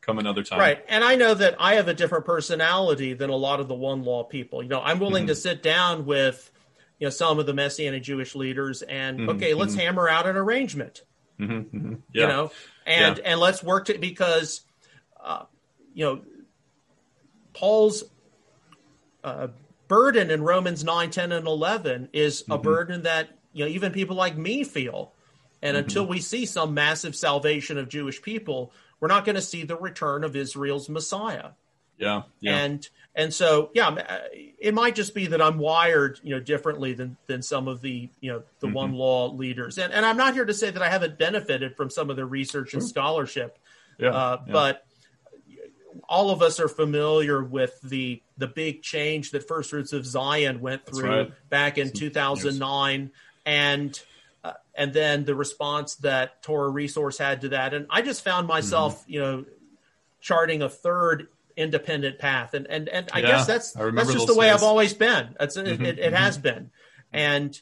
come another time. Right. And I know that I have a different personality than a lot of the one law people. You know, I'm willing to mm-hmm. sit down with, you know, some of the Messianic Jewish leaders and, mm-hmm. okay, let's mm-hmm. hammer out an arrangement. Yeah. you know and Yeah. and let's work to because uh, you know paul's uh, burden in romans 9 10 and 11 is a burden that you know even people like me feel and until we see some massive salvation of jewish people we're not going to see the return of israel's messiah yeah. Yeah. and and so yeah uh, it might just be that i'm wired you know differently than than some of the you know the Mm-hmm. one law leaders and and i'm not here to say that i haven't benefited from some of the research and scholarship yeah. uh, yeah. but all of us are familiar with the the big change that First Fruits of Zion went through right. back in 2009, and uh, and then the response that Torah Resource had to that, and I just found myself, Mm-hmm. you know, charting a third independent path, and and and I Yeah, guess that's I that's just the way days. Mm-hmm, I've always been. That's it, it, it has been, and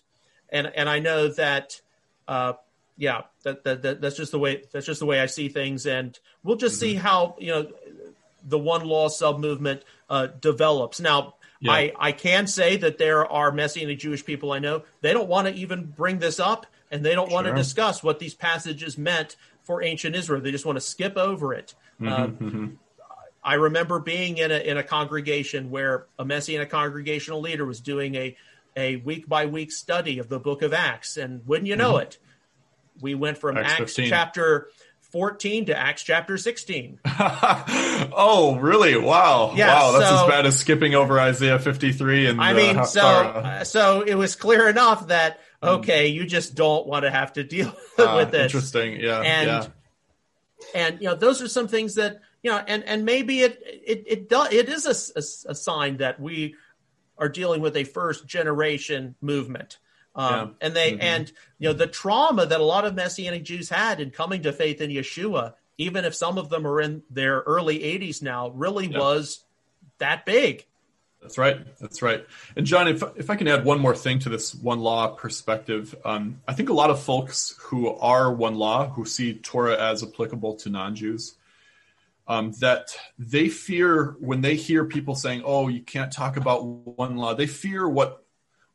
and and I know that, uh, yeah, that, that, that that's just the way that's just the way I see things, and we'll just mm-hmm. see how you know the one law sub movement uh, develops. Now, yeah. I I can say that there are Messianic Jewish people I know they don't want to even bring this up, and they don't sure. want to discuss what these passages meant for ancient Israel. They just want to skip over it. Mm-hmm, um, mm-hmm. I remember being in a in a congregation where a Messianic congregational leader was doing a a week by week study of the book of Acts, and wouldn't you know mm-hmm. it, we went from Acts, Acts chapter 14 to Acts chapter 16. oh, really? Wow. Yeah, wow, that's so, as bad as skipping over Isaiah 53 and I mean, so uh, so it was clear enough that. Okay, you just don't want to have to deal uh, with this. Interesting. Yeah. And yeah. and you know, those are some things that, you know, and and maybe it it it does it is a, a, a sign that we are dealing with a first generation movement. Um, yeah. And they mm-hmm. and you know the trauma that a lot of Messianic Jews had in coming to faith in Yeshua, even if some of them are in their early 80s now, really yeah. was that big. That's right. That's right. And John, if if I can add one more thing to this one law perspective, um, I think a lot of folks who are one law who see Torah as applicable to non-Jews um, that they fear when they hear people saying, "Oh, you can't talk about one law." They fear what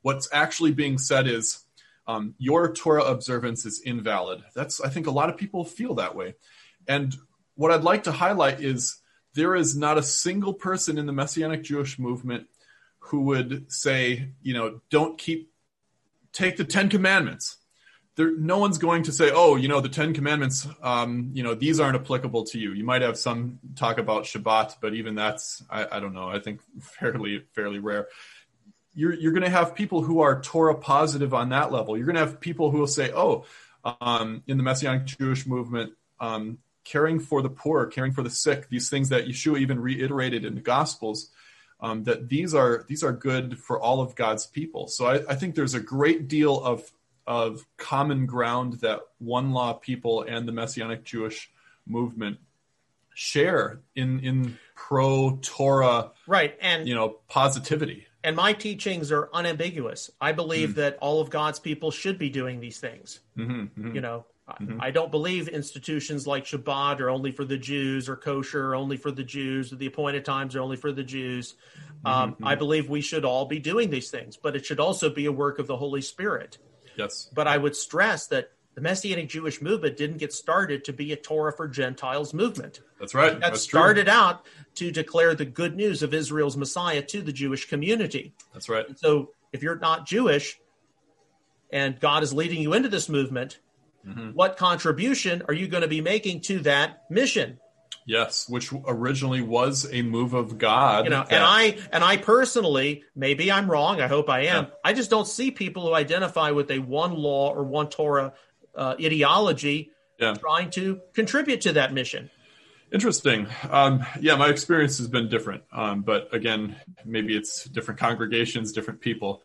what's actually being said is um, your Torah observance is invalid. That's I think a lot of people feel that way, and what I'd like to highlight is there is not a single person in the Messianic Jewish movement who would say, you know, don't keep take the Ten Commandments there, no one's going to say, "Oh, you know, the Ten Commandments, um, you know, these aren't applicable to you." You might have some talk about Shabbat, but even that's, I, I don't know. I think fairly, fairly rare. You're you're going to have people who are Torah positive on that level. You're going to have people who will say, "Oh, um, in the Messianic Jewish movement, um, caring for the poor, caring for the sick, these things that Yeshua even reiterated in the Gospels." Um, that these are these are good for all of God's people. So I, I think there's a great deal of of common ground that one law people and the Messianic Jewish movement share in in pro Torah right and you know positivity. And my teachings are unambiguous. I believe mm-hmm. that all of God's people should be doing these things. Mm-hmm, mm-hmm. You know, mm-hmm. I don't believe institutions like Shabbat are only for the Jews or kosher are only for the Jews or the appointed times are only for the Jews. Um, mm-hmm. I believe we should all be doing these things, but it should also be a work of the Holy Spirit. Yes. But I would stress that the Messianic Jewish movement didn't get started to be a Torah for Gentiles movement. That's right. That That's started true. out to declare the good news of Israel's Messiah to the Jewish community. That's right. And so if you're not Jewish and God is leading you into this movement, mm-hmm. what contribution are you going to be making to that mission? Yes, which originally was a move of God. You know, that... and I and I personally, maybe I'm wrong. I hope I am. Yeah. I just don't see people who identify with a one law or one Torah uh, ideology yeah. trying to contribute to that mission. Interesting. Um, yeah, my experience has been different, um, but again, maybe it's different congregations, different people.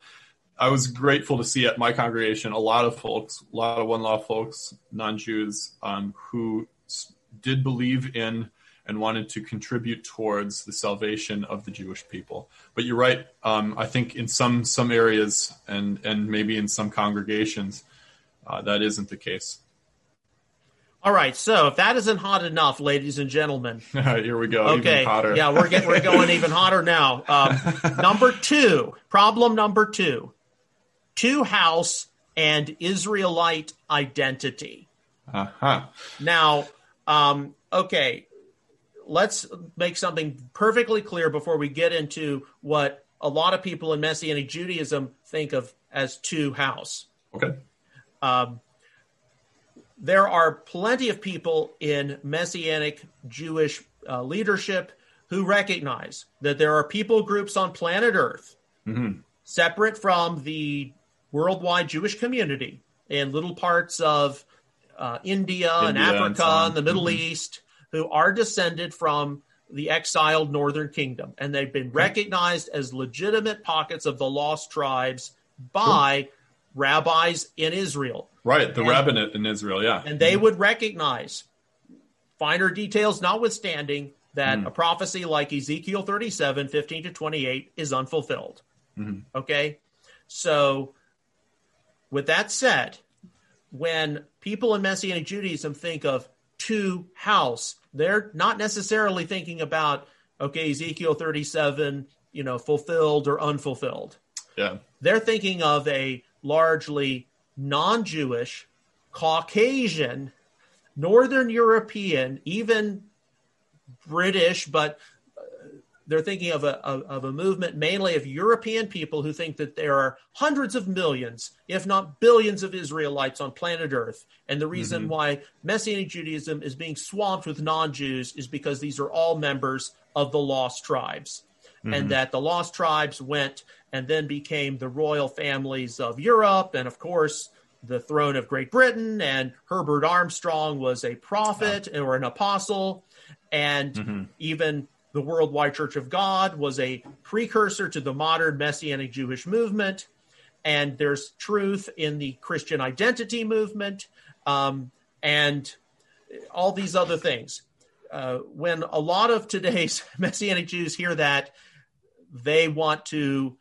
I was grateful to see at my congregation a lot of folks, a lot of one law folks, non Jews, um, who did believe in and wanted to contribute towards the salvation of the Jewish people. But you're right. Um, I think in some some areas and and maybe in some congregations, uh, that isn't the case. All right, so if that isn't hot enough, ladies and gentlemen, here we go. Okay, yeah, we're getting we're going even hotter now. Um, number two, problem number two, two house and Israelite identity. Uh-huh. Now, um, okay, let's make something perfectly clear before we get into what a lot of people in Messianic Judaism think of as two house. Okay. Um, there are plenty of people in Messianic Jewish uh, leadership who recognize that there are people groups on planet Earth mm-hmm. separate from the worldwide Jewish community in little parts of uh, India, India, and Africa and, and the Middle mm-hmm. East who are descended from the exiled northern kingdom and they've been recognized as legitimate pockets of the lost tribes by sure. rabbis in Israel. Right, the and, rabbinate in Israel, yeah. And they mm-hmm. would recognize finer details notwithstanding that mm. a prophecy like Ezekiel 37, 15 to 28 is unfulfilled. Mm-hmm. Okay? So with that said, when people in Messianic Judaism think of two house, they're not necessarily thinking about okay, Ezekiel 37, you know, fulfilled or unfulfilled. Yeah. They're thinking of a largely non-Jewish, Caucasian, Northern European, even British, but they're thinking of a, of a movement mainly of European people who think that there are hundreds of millions, if not billions, of Israelites on planet Earth. And the reason mm-hmm. why Messianic Judaism is being swamped with non Jews is because these are all members of the lost tribes. Mm-hmm. And that the lost tribes went and then became the royal families of Europe. And of course, the throne of Great Britain. And Herbert Armstrong was a prophet or an apostle. And mm-hmm. even the Worldwide Church of God was a precursor to the modern Messianic Jewish movement. And there's truth in the Christian identity movement um, and all these other things. Uh, when a lot of today's Messianic Jews hear that, they want to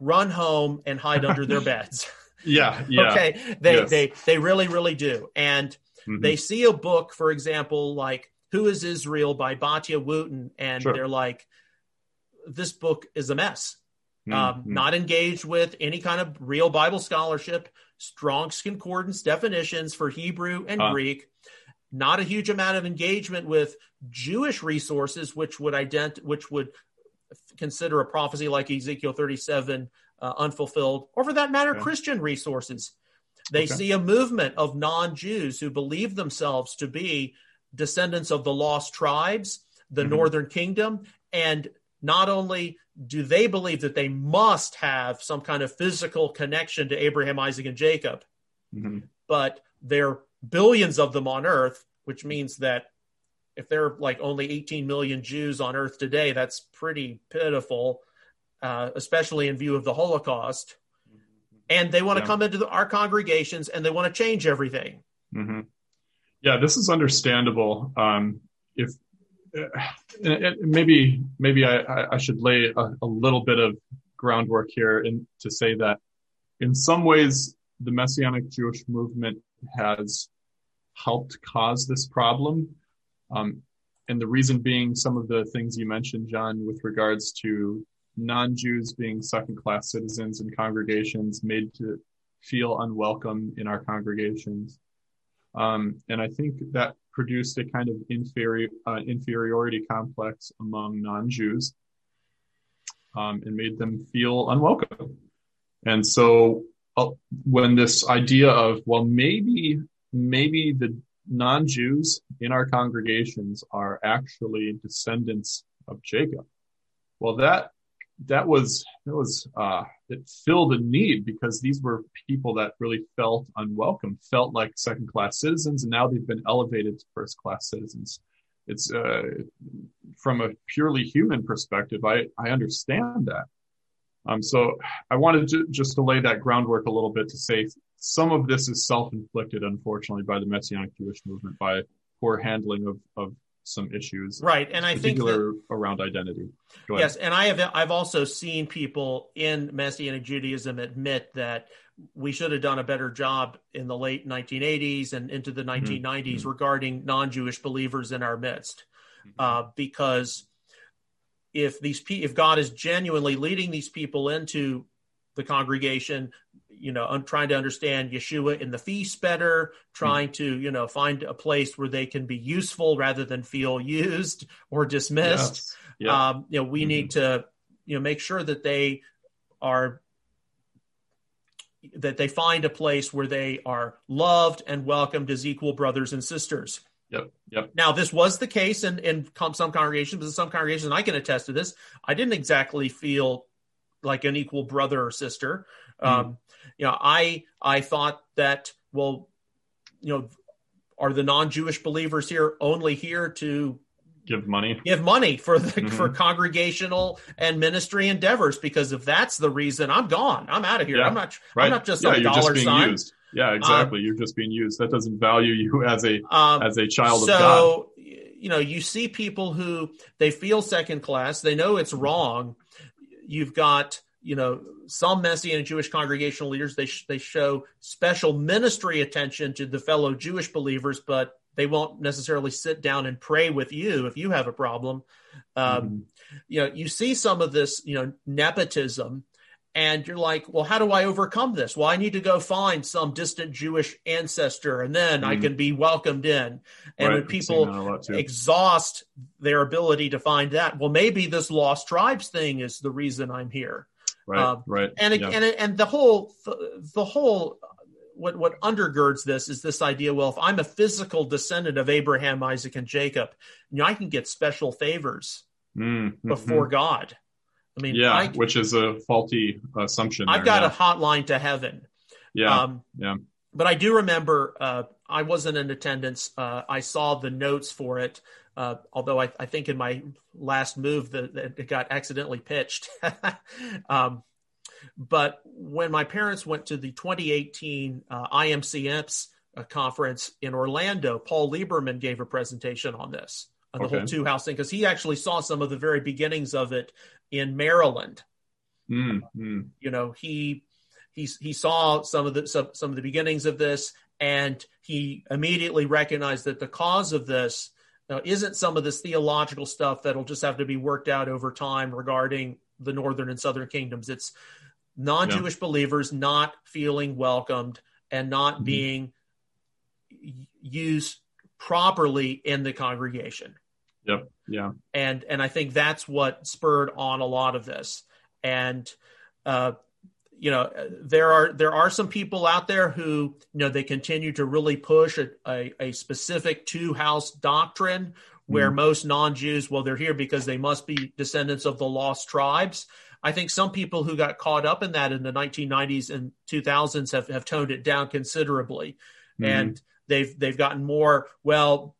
run home and hide under their beds. Yeah, yeah. okay, they yes. they they really really do, and mm-hmm. they see a book, for example, like who is Israel by Batya Wootten, and sure. they're like, this book is a mess. Mm-hmm. Um, not engaged with any kind of real Bible scholarship, Strong's concordance definitions for Hebrew and uh. Greek, not a huge amount of engagement with Jewish resources, which would ident- which would consider a prophecy like Ezekiel 37 uh, unfulfilled, or for that matter, okay. Christian resources. They okay. see a movement of non Jews who believe themselves to be descendants of the lost tribes, the mm-hmm. northern kingdom, and not only do they believe that they must have some kind of physical connection to Abraham, Isaac, and Jacob, mm-hmm. but there are billions of them on earth, which means that if there are like only 18 million Jews on earth today, that's pretty pitiful, uh, especially in view of the Holocaust. And they want to yeah. come into the, our congregations and they want to change everything. Mm-hmm. Yeah, this is understandable. Um, if uh, maybe maybe I, I should lay a, a, little bit of groundwork here in, to say that in some ways the Messianic Jewish movement has helped cause this problem. Um, and the reason being some of the things you mentioned, John, with regards to non-Jews being second-class citizens in congregations, made to feel unwelcome in our congregations. Um, and I think that produced a kind of inferi- uh, inferiority complex among non-Jews um, and made them feel unwelcome. And so uh, when this idea of, well, maybe, maybe the non-Jews in our congregations are actually descendants of Jacob. Well, that that was that was uh, it filled a need because these were people that really felt unwelcome, felt like second class citizens, and now they've been elevated to first class citizens. It's uh, from a purely human perspective. I I understand that. Um, so I wanted to just to lay that groundwork a little bit to say some of this is self inflicted, unfortunately, by the Messianic Jewish movement by poor handling of of some issues, right? And I think that, around identity. Yes, and I have I've also seen people in Messianic Judaism admit that we should have done a better job in the late 1980s and into the 1990s mm-hmm. regarding non-Jewish believers in our midst, mm-hmm. uh, because if these if God is genuinely leading these people into the congregation, you know, I'm trying to understand Yeshua in the feast better, trying to, you know, find a place where they can be useful rather than feel used or dismissed. Yes. Yeah. Um, you know, we mm-hmm. need to, you know, make sure that they are that they find a place where they are loved and welcomed as equal brothers and sisters. Yep. Yep. Now, this was the case in, in some congregations, but in some congregations, and I can attest to this, I didn't exactly feel like an equal brother or sister. Mm. Um, you know, I I thought that well, you know, are the non-Jewish believers here only here to give money? Give money for the mm-hmm. for congregational and ministry endeavors because if that's the reason i'm gone. I'm out of here. Yeah, i'm not right. i'm not just yeah, a dollar just being sign. used. yeah exactly. Um, you're just being used. That doesn't value you as a um, as a child so, of god. So you know you see people who they feel second class. They know it's wrong you've got you know, some Messianic Jewish congregational leaders they sh- they show special ministry attention to the fellow Jewish believers, but they won't necessarily sit down and pray with you if you have a problem. Um, mm-hmm. You know, you see some of this, you know, nepotism, and you're like, well, how do I overcome this? Well, I need to go find some distant Jewish ancestor, and then mm-hmm. I can be welcomed in. And right. when people exhaust their ability to find that, well, maybe this lost tribes thing is the reason I'm here. Right, um, right, and yeah. and and the whole the whole what what undergirds this is this idea. Well, if I'm a physical descendant of Abraham, Isaac, and Jacob, you know, I can get special favors mm-hmm. before God. I mean, yeah, I, which is a faulty assumption. I've there, got yeah. a hotline to heaven. Yeah, um, yeah. But I do remember uh, I wasn't in attendance. Uh, I saw the notes for it. Uh, although I, I, think in my last move that, it got accidentally pitched. um, but when my parents went to the 2018 uh, IMCMS uh, conference in Orlando, Paul Liberman gave a presentation on this, on the okay. whole two house thing, because he actually saw some of the very beginnings of it in Maryland. Mm-hmm. You know, he he he saw some of the some, some of the beginnings of this, and he immediately recognized that the cause of this uh, isn't some of this theological stuff that'll just have to be worked out over time regarding the northern and southern kingdoms. It's non-Jewish yeah. believers not feeling welcomed and not mm-hmm. being used properly in the congregation. Yep. Yeah. And and I think that's what spurred on a lot of this. And uh, you know, there are there are some people out there who you know they continue to really push a, a, a specific two house doctrine where mm. most non-Jews, well, they're here because they must be descendants of the lost tribes. I think some people who got caught up in that in the 1990s and 2000s have, have toned it down considerably, mm-hmm. and they've they've gotten more well.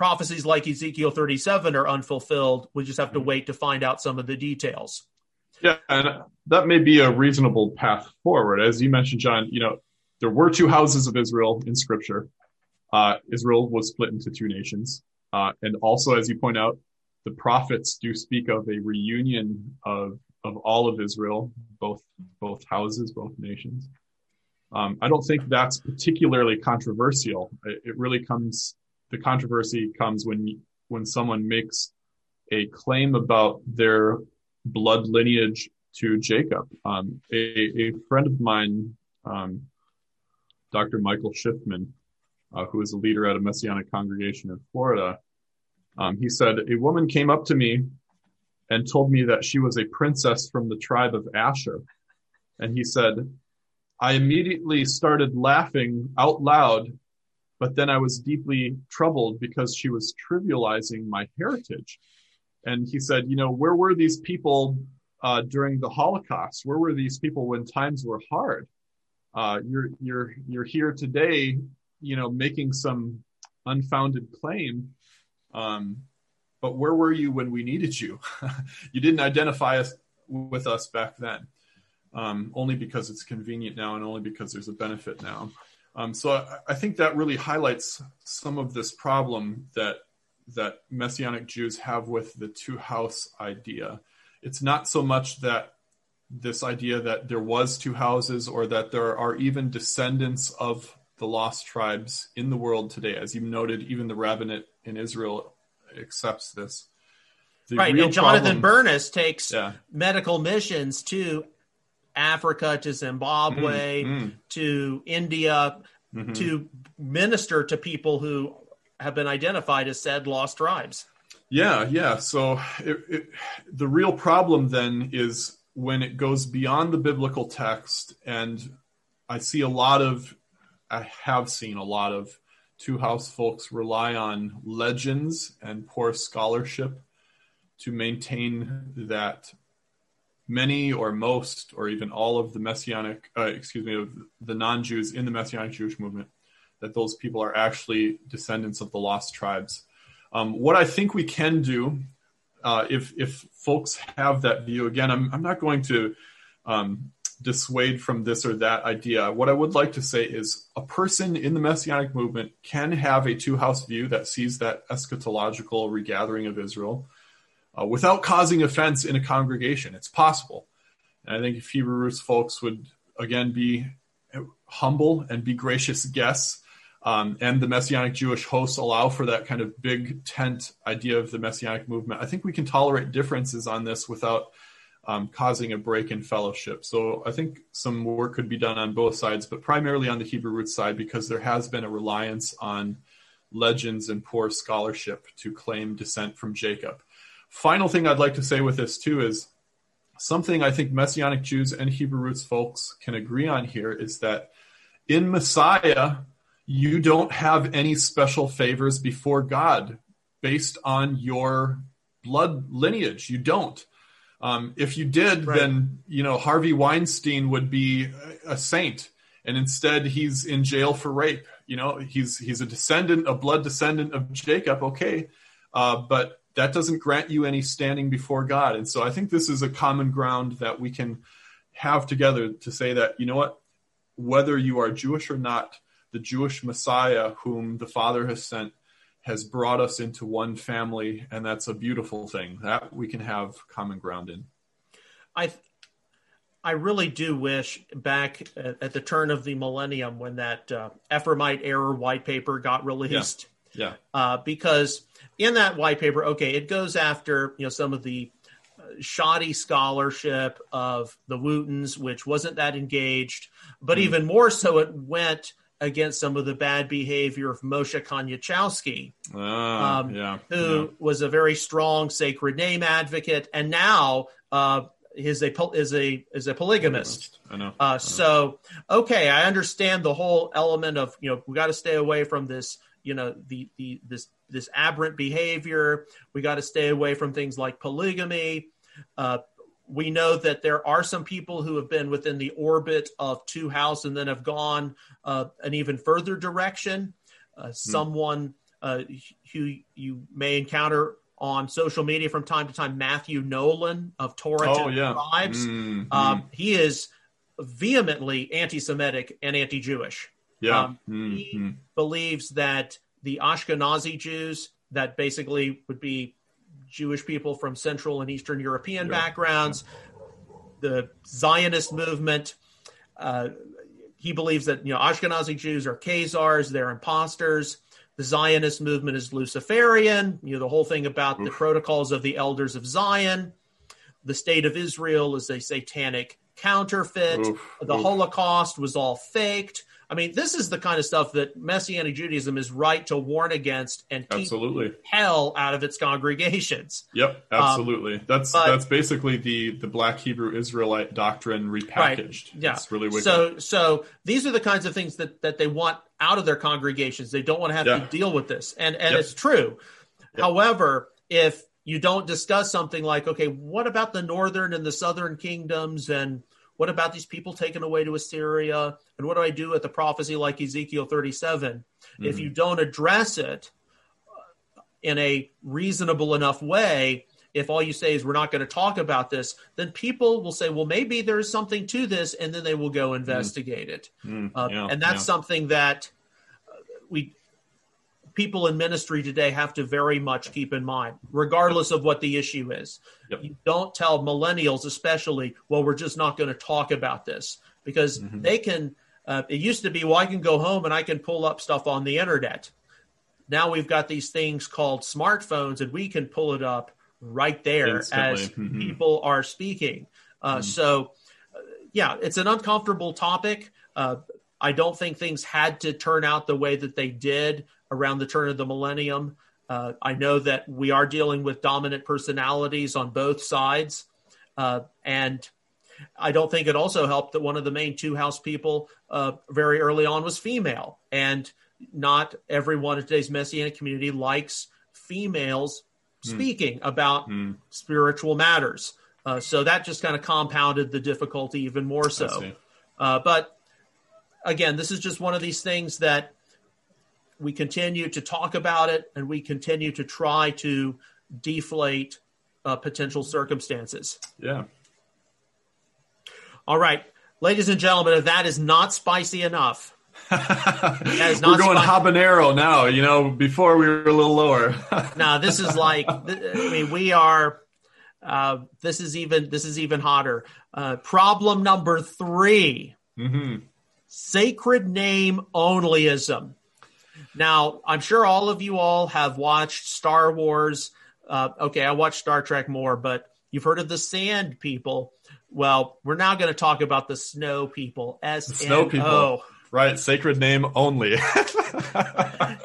Prophecies like Ezekiel 37 are unfulfilled. We just have to mm-hmm. wait to find out some of the details. Yeah, and that may be a reasonable path forward. As you mentioned, John, you know, there were two houses of Israel in Scripture. Uh, Israel was split into two nations, uh, and also, as you point out, the prophets do speak of a reunion of of all of Israel, both both houses, both nations. Um, I don't think that's particularly controversial. It, it, really comes the controversy comes when when someone makes a claim about their blood lineage to Jacob. Um, a, a, friend of mine, um, Dr. Michael Schiffman, uh, who is a leader at a Messianic congregation in Florida, um, he said, A woman came up to me and told me that she was a princess from the tribe of Asher. And he said, I immediately started laughing out loud, but then I was deeply troubled because she was trivializing my heritage. And he said, You know, where were these people uh, during the Holocaust? Where were these people when times were hard? Uh, you're you're you're here today, you know, making some unfounded claim um, but where were you when we needed you? you didn't identify us with us back then, um, only because it's convenient now and only because there's a benefit now. Um, so I, I, think that really highlights some of this problem that that Messianic Jews have with the two house idea. It's not so much that this idea that there was two houses or that there are even descendants of the lost tribes in the world today. As you noted, even the rabbinate in Israel accepts this. The right, and Jonathan problem, Bernis takes yeah. medical missions to Africa, to Zimbabwe, mm-hmm. to India, mm-hmm. to minister to people who have been identified as said lost tribes. Yeah, yeah. So it, it, the real problem then is when it goes beyond the biblical text, and I see a lot of, I have seen a lot of two house folks rely on legends and poor scholarship to maintain that many or most or even all of the messianic uh, excuse me of the non-jews in the messianic jewish movement that those people are actually descendants of the lost tribes um, what i think we can do uh, if if folks have that view again i'm, I'm not going to um, dissuade from this or that idea. What I would like to say is a person in the Messianic movement can have a two house view that sees that eschatological regathering of Israel uh, without causing offense in a congregation. It's possible. And I think if Hebrew roots folks would again be humble and be gracious guests, um, and the Messianic Jewish hosts allow for that kind of big tent idea of the Messianic movement, I think we can tolerate differences on this without um, causing a break in fellowship. So I think some work could be done on both sides, but primarily on the Hebrew roots side because there has been a reliance on legends and poor scholarship to claim descent from Jacob. Final thing I'd like to say with this too is something I think Messianic Jews and Hebrew roots folks can agree on here is that in Messiah, you don't have any special favors before God based on your blood lineage. You don't. Um, if you did, right. then you know Harvey Weinstein would be a saint, and instead he's in jail for rape. You know, he's he's a descendant, a blood descendant of Jacob. Okay, uh, but that doesn't grant you any standing before God. And so I think this is a common ground that we can have together to say that you know what, whether you are Jewish or not, the Jewish Messiah whom the Father has sent has brought us into one family, and that's a beautiful thing that we can have common ground in. I I really do wish back at, at the turn of the millennium when that uh, Ephraimite error white paper got released. Yeah. yeah. Uh, because in that white paper, okay, it goes after you know some of the uh, shoddy scholarship of the Woottens, which wasn't that engaged, but mm. even more so, it went against some of the bad behavior of Moshe Koniuchowsky, uh, um, yeah, who yeah. was a very strong sacred name advocate, and now uh, is a is a is a polygamist. I know. Uh, I know. So okay, I understand the whole element of you know we got to stay away from this you know the the this this aberrant behavior. We got to stay away from things like polygamy. Uh, we know that there are some people who have been within the orbit of two house and then have gone uh, an even further direction. Uh, hmm. Someone uh, who you may encounter on social media from time to time, Matthew Nolan of Torah oh, yeah. Tribes. Mm-hmm. Um, he is vehemently anti-Semitic and anti-Jewish. Yeah, um, mm-hmm. he believes that the Ashkenazi Jews, that basically would be Jewish people from Central and Eastern European yeah. backgrounds, the Zionist movement. Uh, he believes that you know Ashkenazi Jews are Khazars, they're imposters. The Zionist movement is Luciferian. You know the whole thing about Oof. the protocols of the elders of Zion. The state of Israel is a satanic counterfeit. Oof. The Oof. Holocaust was all faked. I mean, this is the kind of stuff that Messianic Judaism is right to warn against and keep absolutely. hell out of its congregations. Yep, um, absolutely. Um, that's but, that's basically the the Black Hebrew Israelite doctrine repackaged. Right, yeah, it's really wicked. So so these are the kinds of things that that they want out of their congregations. They don't want to have yeah. to deal with this, and and yep. it's true. Yep. However, if you don't discuss something like, okay, what about the northern and the southern kingdoms and what about these people taken away to Assyria? And what do I do with the prophecy like Ezekiel 37? Mm-hmm. If you don't address it in a reasonable enough way, if all you say is we're not going to talk about this, then people will say, well, maybe there's something to this, and then they will go investigate mm. it. Mm, uh, yeah, and that's yeah. something that we people in ministry today have to very much keep in mind, regardless of what the issue is. Yep. You don't tell millennials, especially, well, we're just not going to talk about this because mm-hmm. they can. Uh, it used to be, well, I can go home and I can pull up stuff on the internet. Now we've got these things called smartphones, and we can pull it up right there Instantly. as mm-hmm. people are speaking. Uh, mm-hmm. So, uh, yeah, it's an uncomfortable topic. Uh, I don't think things had to turn out the way that they did around the turn of the millennium. Uh, I know that we are dealing with dominant personalities on both sides. Uh, and I don't think it also helped that one of the main two house people uh, very early on was female. And not everyone in today's Messianic community likes females mm. speaking about mm. spiritual matters. Uh, so that just kind of compounded the difficulty even more so. Uh, but again, this is just one of these things that we continue to talk about it and we continue to try to deflate uh, potential circumstances. Yeah. All right, ladies and gentlemen, if that is not spicy enough, we're going habanero now. You know, before we were a little lower. now this is like, I mean, we are Uh, this is even this is even hotter. Uh, problem number 3 Mm-hmm. sacred name onlyism. Now, I'm sure all of you all have watched Star Wars. Uh, okay, I watched Star Trek more, but you've heard of the Sand People. Well, we're now going to talk about the Snow People. S Snow People. Right, sacred name only.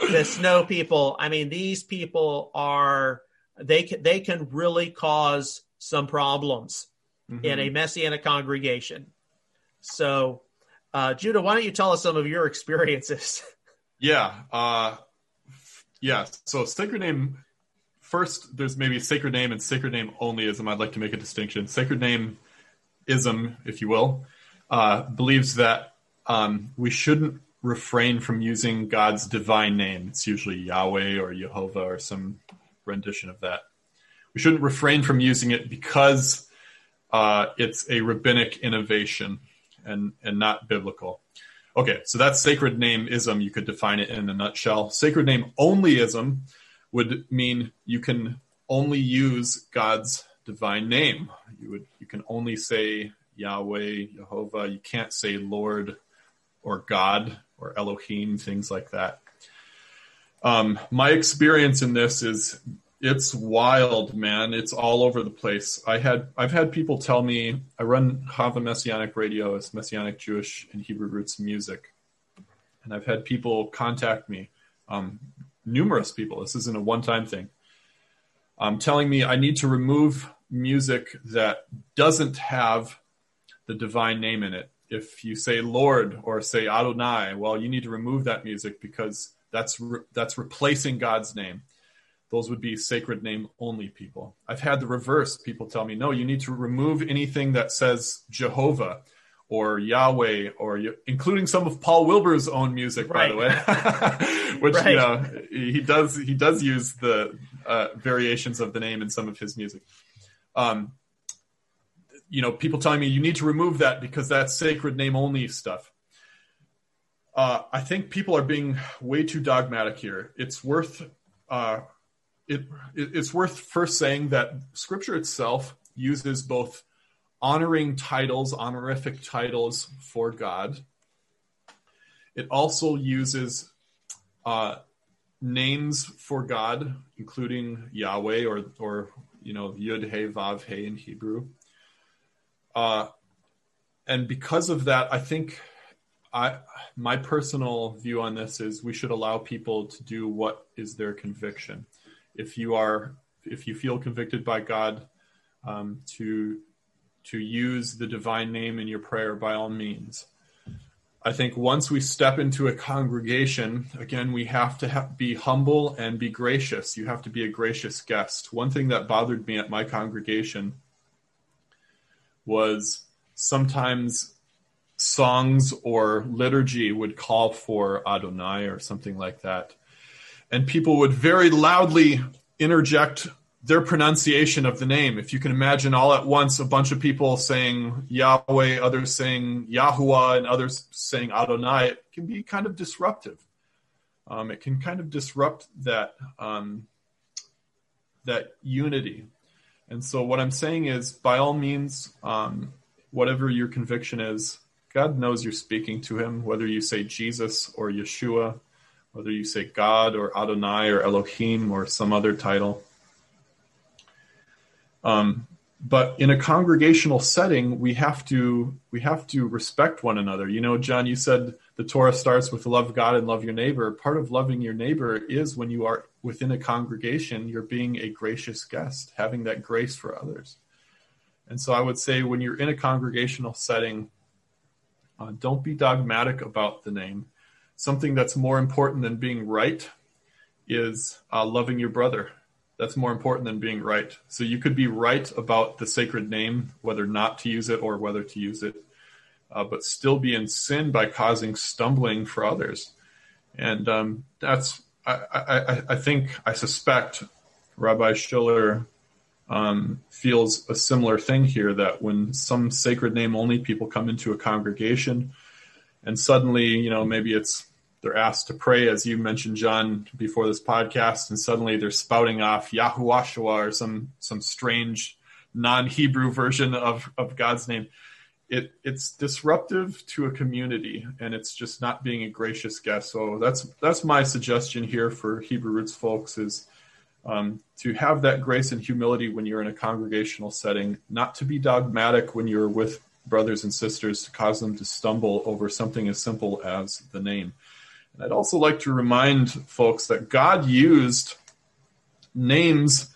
The Snow People. I mean, these people are they can they can really cause some problems in a messianic congregation. So, uh, Judah, why don't you tell us some of your experiences? Yeah. Uh, yeah. So sacred name. First, there's maybe sacred name and sacred name onlyism. I'd like to make a distinction. Sacred name ism, if you will, uh, believes that um, we shouldn't refrain from using God's divine name. It's usually Yahweh or Jehovah or some rendition of that. We shouldn't refrain from using it because uh, it's a rabbinic innovation and and not biblical. Okay, so that's sacred name ism. You could define it in a nutshell. Sacred name only ism would mean you can only use God's divine name. You would you can only say Yahweh, Jehovah. You can't say Lord or God or Elohim, things like that. Um, my experience in this is it's wild, man. It's all over the place. I had I've had people tell me I run Chavah Messianic Radio as Messianic Jewish and Hebrew roots music, and I've had people contact me, um, numerous people. This isn't a one time thing. Um, telling me I need to remove music that doesn't have the divine name in it. If you say Lord or say Adonai, well, you need to remove that music because that's re- that's replacing God's name those would be sacred name only people. I've had the reverse. People tell me, no, you need to remove anything that says Jehovah or Yahweh or including some of Paul Wilbur's own music, by the way, which Right. you know he does he does use the uh, variations of the name in some of his music. Um, you know, people telling me you need to remove that because that's sacred name only stuff. Uh, I think people are being way too dogmatic here. It's worth uh, it, it- it's worth first saying that scripture itself uses both honoring titles, honorific titles for God. It also uses uh, names for God, including Yahweh or or you know Yud He Vav He in Hebrew. Uh, and because of that, I think I my personal view on this is we should allow people to do what is their conviction. If you are if you feel convicted by God um, to to use the divine name in your prayer, by all means. I think once we step into a congregation, again, we have to ha- be humble and be gracious. You have to be a gracious guest. One thing that bothered me at my congregation was sometimes songs or liturgy would call for Adonai or something like that. And people would very loudly interject their pronunciation of the name. If you can imagine all at once a bunch of people saying Yahweh, others saying Yahuwah, and others saying Adonai, it can be kind of disruptive. Um, it can kind of disrupt that um, that unity. And so, what I'm saying is, by all means, um, whatever your conviction is, God knows you're speaking to Him. Whether you say Jesus or Yeshua, whether you say God or Adonai or Elohim or some other title. Um, but in a congregational setting, we have to we have to respect one another. You know, John, you said the Torah starts with love God and love your neighbor. Part of loving your neighbor is when you are within a congregation, you're being a gracious guest, having that grace for others. And so, I would say when you're in a congregational setting, uh, don't be dogmatic about the name. Something that's more important than being right is uh, loving your brother. That's more important than being right. So you could be right about the sacred name, whether not to use it or whether to use it, uh, but still be in sin by causing stumbling for others. And um, that's, I, I, I think, I suspect Rabbi Schiller um, feels a similar thing here that when some sacred name only people come into a congregation and suddenly, you know, maybe it's they're asked to pray, as you mentioned, John, before this podcast, and suddenly they're spouting off Yahuwashua or some some strange non-Hebrew version of of God's name. It it's disruptive to a community, and it's just not being a gracious guest. So that's that's my suggestion here for Hebrew roots folks is um, to have that grace and humility when you're in a congregational setting, not to be dogmatic when you're with brothers and sisters to cause them to stumble over something as simple as the name. And I'd also like to remind folks that God used names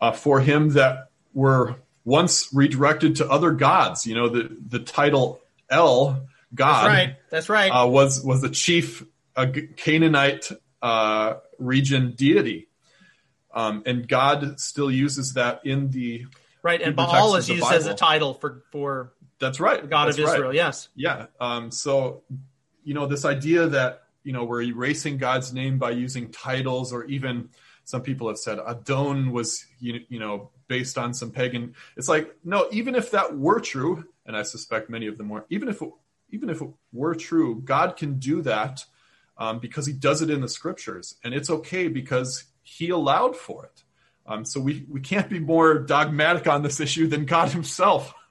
uh, for him that were once redirected to other gods. You know, the, the title El, God, That's right. That's right. Uh, was was the chief uh, Canaanite uh, region deity. Um, and God still uses that in the right. And Baal is used as a title for for That's right. God That's of right. Israel. Yes. Yeah. Um, so, you know, this idea that, you know, we're erasing God's name by using titles, or even some people have said Adon was, you, you know, based on some pagan. It's like, no, even if that were true, and I suspect many of them were, even if it, even if it were true, God can do that um, because he does it in the scriptures. And it's okay because he allowed for it. Um, so we, we can't be more dogmatic on this issue than God Himself.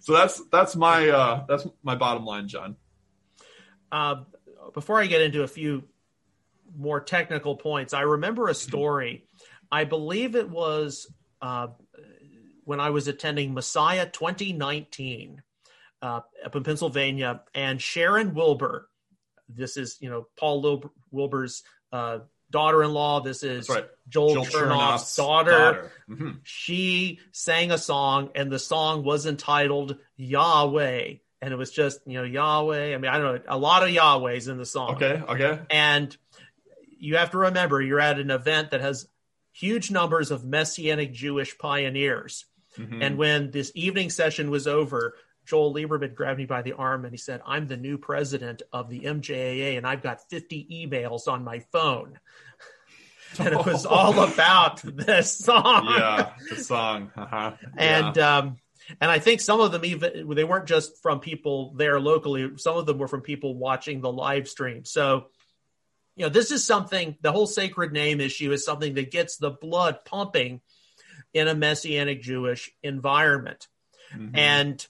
so that's that's my uh, that's my bottom line, John. Uh, before I get into a few more technical points, I remember a story. I believe it was uh, when I was attending Messiah 2019 uh, up in Pennsylvania, and Sharon Wilbur. This is you know Paul Lil- Wilbur's uh, daughter-in-law. This is right. Joel, Joel Chernoff's Chernoff's daughter. Mhm. She sang a song, and the song was entitled Yahweh, and it was just you know Yahweh. I mean, I don't know a lot of Yahwehs in the song. Okay, okay. And you have to remember you're at an event that has huge numbers of Messianic Jewish pioneers. Mhm. And when this evening session was over, Joel Liberman grabbed me by the arm and he said, I'm the new president of the MJAA and I've got 50 emails on my phone. and it was all about this song. yeah, the song. Uh-huh. And yeah. um, and I think some of them even they weren't just from people there locally. Some of them were from people watching the live stream. So, you know, this is something. The whole sacred name issue is something that gets the blood pumping in a messianic Jewish environment. Mhm. And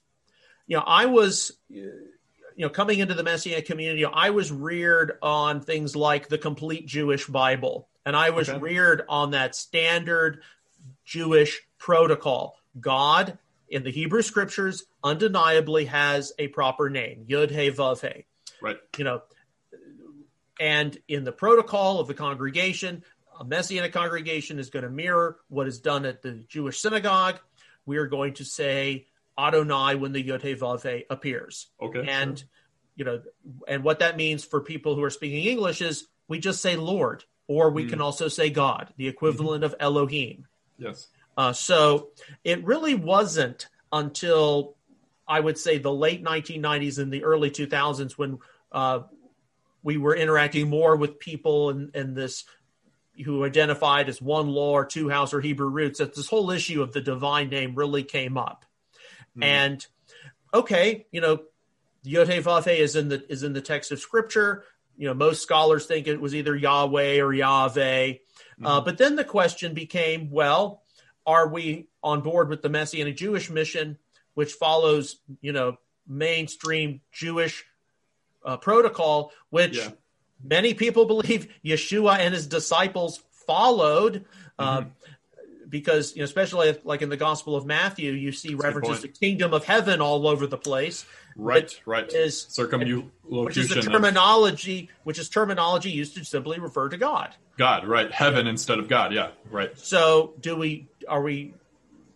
you know, I was you know coming into the messianic community, I was reared on things like the complete Jewish Bible, and I was Okay. reared on that standard Jewish protocol. God in the Hebrew scriptures undeniably has a proper name, Yud He Vav He. right. You know, and in the protocol of the congregation, a messianic congregation is going to mirror what is done at the Jewish synagogue. We are going to say Adonai when the Yod He Vav He appears, Okay. and you know, and what that means for people who are speaking English is we just say Lord, or we Mm. can also say God, the equivalent of Elohim. yes. Uh, so it really wasn't until I would say the late 1990s and the early 2000s when uh, we were interacting more with people in, in this who identified as one law or two house or Hebrew roots that this whole issue of the divine name really came up. Mhm. And okay, you know, Yod He is in the is in the text of Scripture. You know, most scholars think it was either Yahweh or Yahweh. Uh, but then the question became, well, are we on board with the Messianic Jewish mission, which follows, you know, mainstream Jewish uh, protocol, which Yeah. many people believe Yeshua and his disciples followed. Uh, Mm-hmm. because you know, especially like in the Gospel of Matthew, you see good references to kingdom of heaven all over the place, Right, right. is- Circumlocution. which is the terminology, which is terminology used to simply refer to God. God, right. Heaven instead of God. Yeah, right. So, do we are we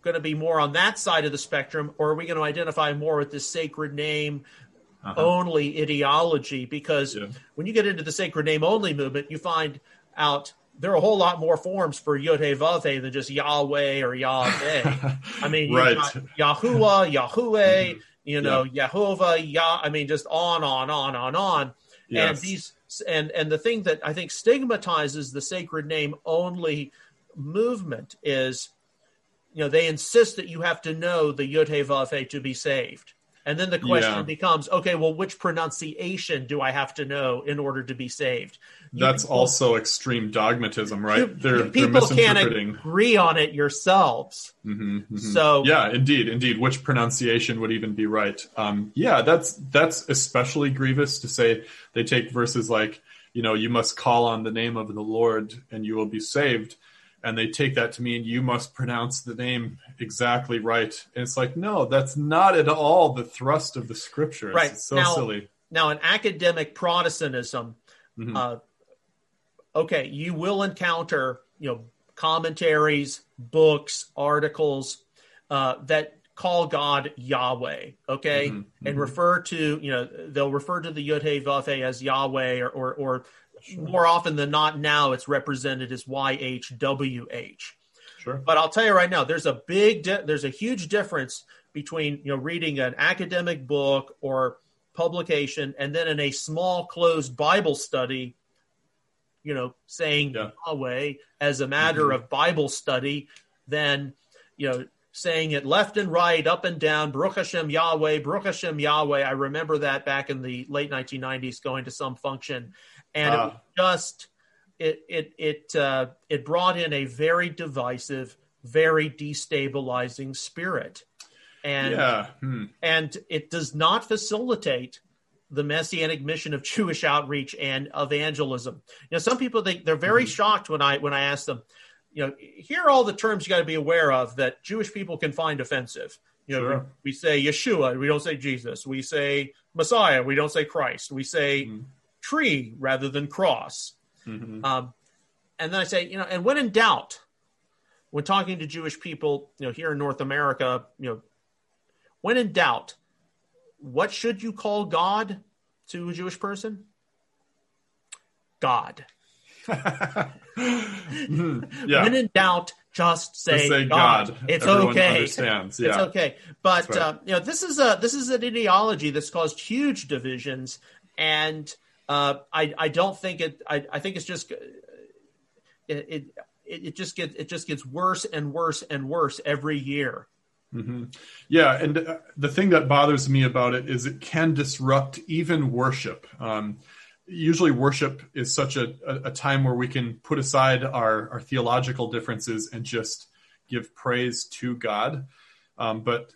going to be more on that side of the spectrum, or are we going to identify more with this sacred name Uh-huh. only ideology? Because Yeah. when you get into the sacred name only movement, you find out there are a whole lot more forms for Yod He than just Yahweh or Yahweh. I mean, Right. Yahuwah, Yahweh, you know, Yehovah, Yah. I mean, just on, on, on, on, on. And these and and the thing that I think stigmatizes the sacred name only movement is, you know, they insist that you have to know the Yod He Vav to be saved, And then the question Yeah. becomes, okay, well, which pronunciation do I have to know in order to be saved? You That's people- also extreme dogmatism, right? you- they're, they're people can't agree on it yourselves. Mhm, mhm. So yeah, indeed, indeed. Which pronunciation would even be right? Um, yeah, that's that's especially grievous to say. They take verses like, you know, you must call on the name of the Lord and you will be saved, and they take that to mean you must pronounce the name exactly right. And it's like, no, that's not at all the thrust of the scriptures. Right. It's so Now- silly. now in academic Protestantism, Mhm. uh, okay, you will encounter you know commentaries, books, articles uh, that call God Yahweh, okay, Mhm, and mhm. refer to you know they'll refer to the Yud Hey Vav Hey as Yahweh, or or, or more often than not now it's represented as YHWH. Sure. But I'll tell you right now, there's a big, di- there's a huge difference between you know reading an academic book or publication and then in a small closed Bible study, you know, saying Yeah. Yahweh as a matter Mhm. of Bible study, than you know saying it left and right, up and down, Baruch Hashem Yahweh, Baruch Hashem Yahweh. I remember that back in the late 1990s, going to some function, and it was Ah. just it it it uh, it brought in a very divisive, very destabilizing spirit, and yeah. Hmm. and it does not facilitate the messianic mission of Jewish outreach and evangelism. You know, some people think they're very Mm-hmm. shocked when I when I ask them, you know, here are all the terms you got to be aware of that Jewish people can find offensive. You know, Sure. we, we say Yeshua, we don't say Jesus. We say Messiah, we don't say Christ. We say Mhm. Tree rather than cross. Mhm. Um, and then I say, you know, and when in doubt, when talking to Jewish people, you know, here in North America, you know, when in doubt, what should you call God to a Jewish person? God. Mhm. yeah. When in doubt, just say, Just say God. God. It's Everyone okay. understands. Yeah. It's okay. But right. uh, you know, this is a this is an ideology that's caused huge divisions, and uh, I I don't think it. I, I think it's just it, it it just gets it just gets worse and worse and worse every year. hmm Yeah, and uh, the thing that bothers me about it is it can disrupt even worship. Um, usually, worship is such a, a, a time where we can put aside our, our theological differences and just give praise to God. Um, but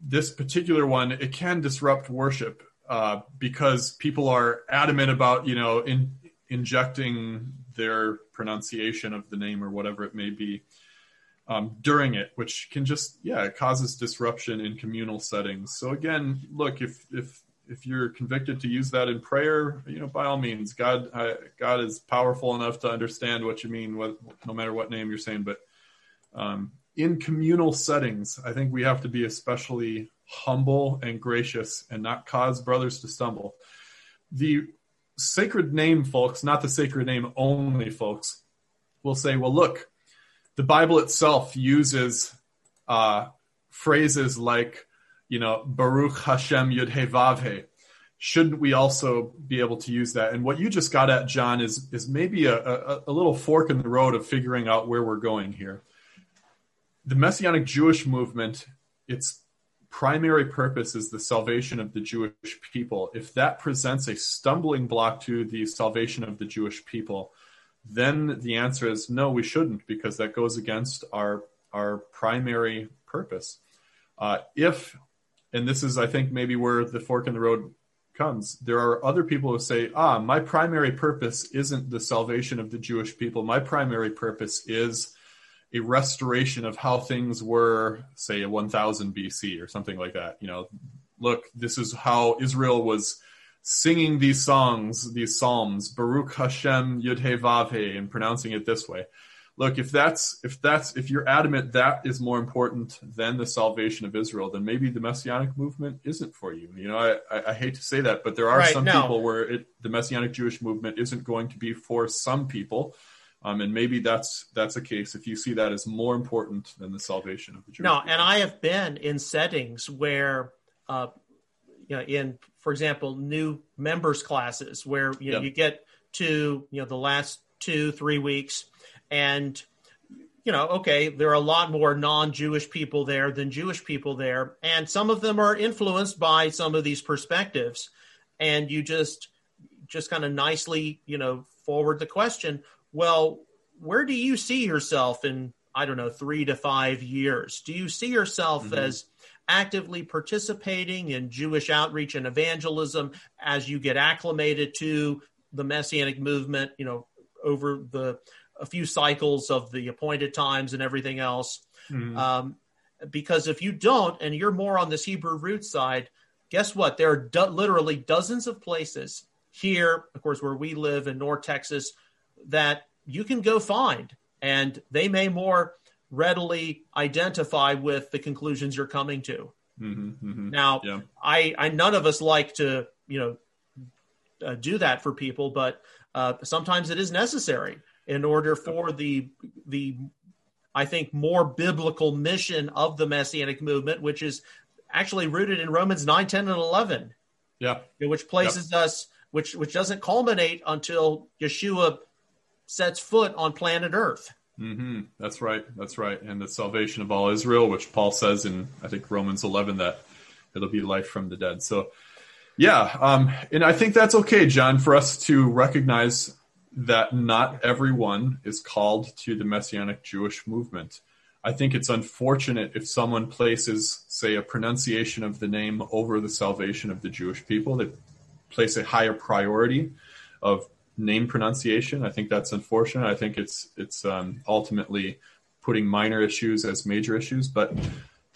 this particular one, it can disrupt worship uh, because people are adamant about, you know, in, injecting their pronunciation of the name or whatever it may be um, during it, which can just yeah, it causes disruption in communal settings. So again, look if if if you're convicted to use that in prayer, you know, by all means, God uh, God is powerful enough to understand what you mean, what, no matter what name you're saying. But um, in communal settings, I think we have to be especially humble and gracious and not cause brothers to stumble. The sacred name folks, not the sacred name only folks, will say, well, look, the Bible itself uses uh, phrases like, you know, Baruch Hashem Yud He Vav. Shouldn't we also be able to use that? And what you just got at, John, is is maybe a, a, a little fork in the road of figuring out where we're going here. The Messianic Jewish movement, its primary purpose is the salvation of the Jewish people. If that presents a stumbling block to the salvation of the Jewish people, then the answer is no, we shouldn't, because that goes against our our primary purpose. Uh, if, and this is, I think, maybe where the fork in the road comes, there are other people who say, ah, my primary purpose isn't the salvation of the Jewish people. My primary purpose is a restoration of how things were, say, 1000 BC or something like that. You know, look, this is how Israel was singing these songs, these psalms, Baruch Hashem Yud He Vav He, and pronouncing it this way. Look, if that's if that's if you're adamant that is more important than the salvation of Israel, then maybe the messianic movement isn't for you. You know, I, I, I hate to say that, but there are Right, some no. people where it, the messianic Jewish movement isn't going to be for some people, um, and maybe that's that's a case if you see that as more important than the salvation of the Jewish. No, people. and I have been in settings where, uh, you know, in for example, new members classes where you know Yeah. you get to you know the last two three weeks, and you know, okay, there are a lot more non-Jewish people there than Jewish people there, and some of them are influenced by some of these perspectives, and you just just kind of nicely, you know, forward the question. Well, where do you see yourself in I don't know three to five years? Do you see yourself mm-hmm. as actively participating in Jewish outreach and evangelism as you get acclimated to the messianic movement? You know, over the a few cycles of the appointed times and everything else. Mm-hmm. Um, because if you don't, and you're more on this Hebrew root side, guess what? There are do- literally dozens of places here, of course, where we live in North Texas, that you can go find, and they may more readily identify with the conclusions you're coming to. Mm-hmm, mm-hmm. Now, yeah. I, I none of us like to you know uh, do that for people, but uh, sometimes it is necessary in order for the the I think more biblical mission of the messianic movement, which is actually rooted in Romans 9, 10, and 11. Yeah. Which places us, which which doesn't culminate until Yeshua sets foot on planet Earth. Mm-hmm. That's right. That's right. And the salvation of all Israel, which Paul says in I think Romans 11 that it'll be life from the dead. So, yeah, um, and I think that's okay, John, for us to recognize that not everyone is called to the Messianic Jewish movement. I think it's unfortunate if someone places, say, a pronunciation of the name over the salvation of the Jewish people. They place a higher priority of name pronunciation. I think that's unfortunate. I think it's it's um, ultimately putting minor issues as major issues, but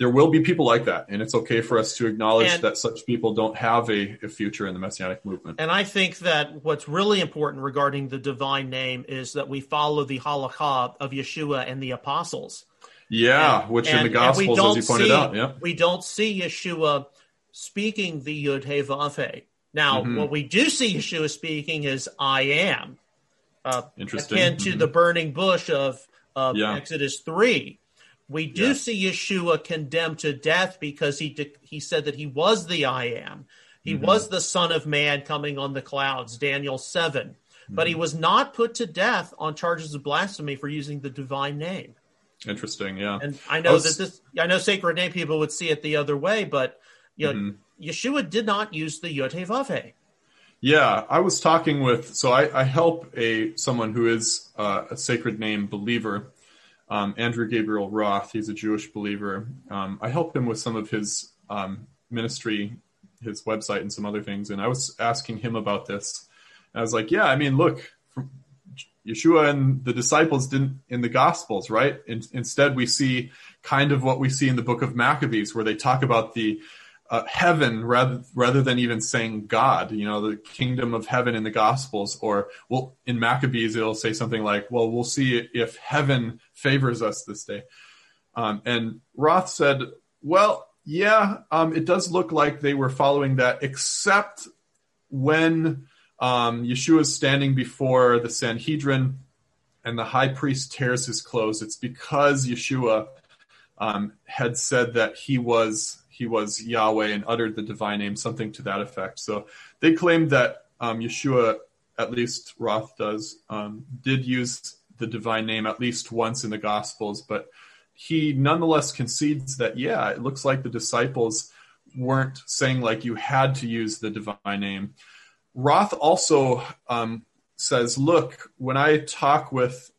there will be people like that, and it's okay for us to acknowledge and, that such people don't have a, a, future in the messianic movement. And I think that what's really important regarding the divine name is that we follow the halakha of Yeshua and the apostles. Yeah, and, which and, in the Gospels, as you pointed see, out, yeah, we don't see Yeshua speaking the Yud He Vav Now, mm-hmm. what we do see Yeshua speaking is "I am," uh, Interesting. akin to mm-hmm. the burning bush of, of yeah. Exodus three we do yes. see Yeshua condemned to death because he de- he said that he was the I am. He mm-hmm. was the Son of Man coming on the clouds, Daniel 7. Mm-hmm. But he mm-hmm. was not put to death on charges of blasphemy for using the divine name. Interesting, yeah. And I know I was... that this I know sacred name people would see it the other way, but you know, mm-hmm. Yeshua did not use the Yod Vave. Yeah, I was talking with so I, I help a someone who is uh, a sacred name believer um, Andrew Gabriel Roth. He's a Jewish believer. Um, I helped him with some of his um, ministry, his website, and some other things. And I was asking him about this. I was like, "Yeah, I mean, look, Yeshua and the disciples didn't in the Gospels, right? In, instead, we see kind of what we see in the Book of Maccabees, where they talk about the uh, heaven rather rather than even saying God. You know, the kingdom of heaven in the Gospels, or well, in Maccabees it'll say something like, "Well, we'll see if heaven favors us this day." Um, and Roth said, "Well, yeah, um, it does look like they were following that, except when um, Yeshua is standing before the Sanhedrin." And the high priest tears his clothes. It's because Yeshua um, had said that he was he was Yahweh and uttered the divine name, something to that effect. So they claimed that um, Yeshua, at least Roth does, um, did use the divine name at least once in the Gospels, but he nonetheless concedes that, yeah, it looks like the disciples weren't saying like you had to use the divine name. Roth also um, says, look, when I talk with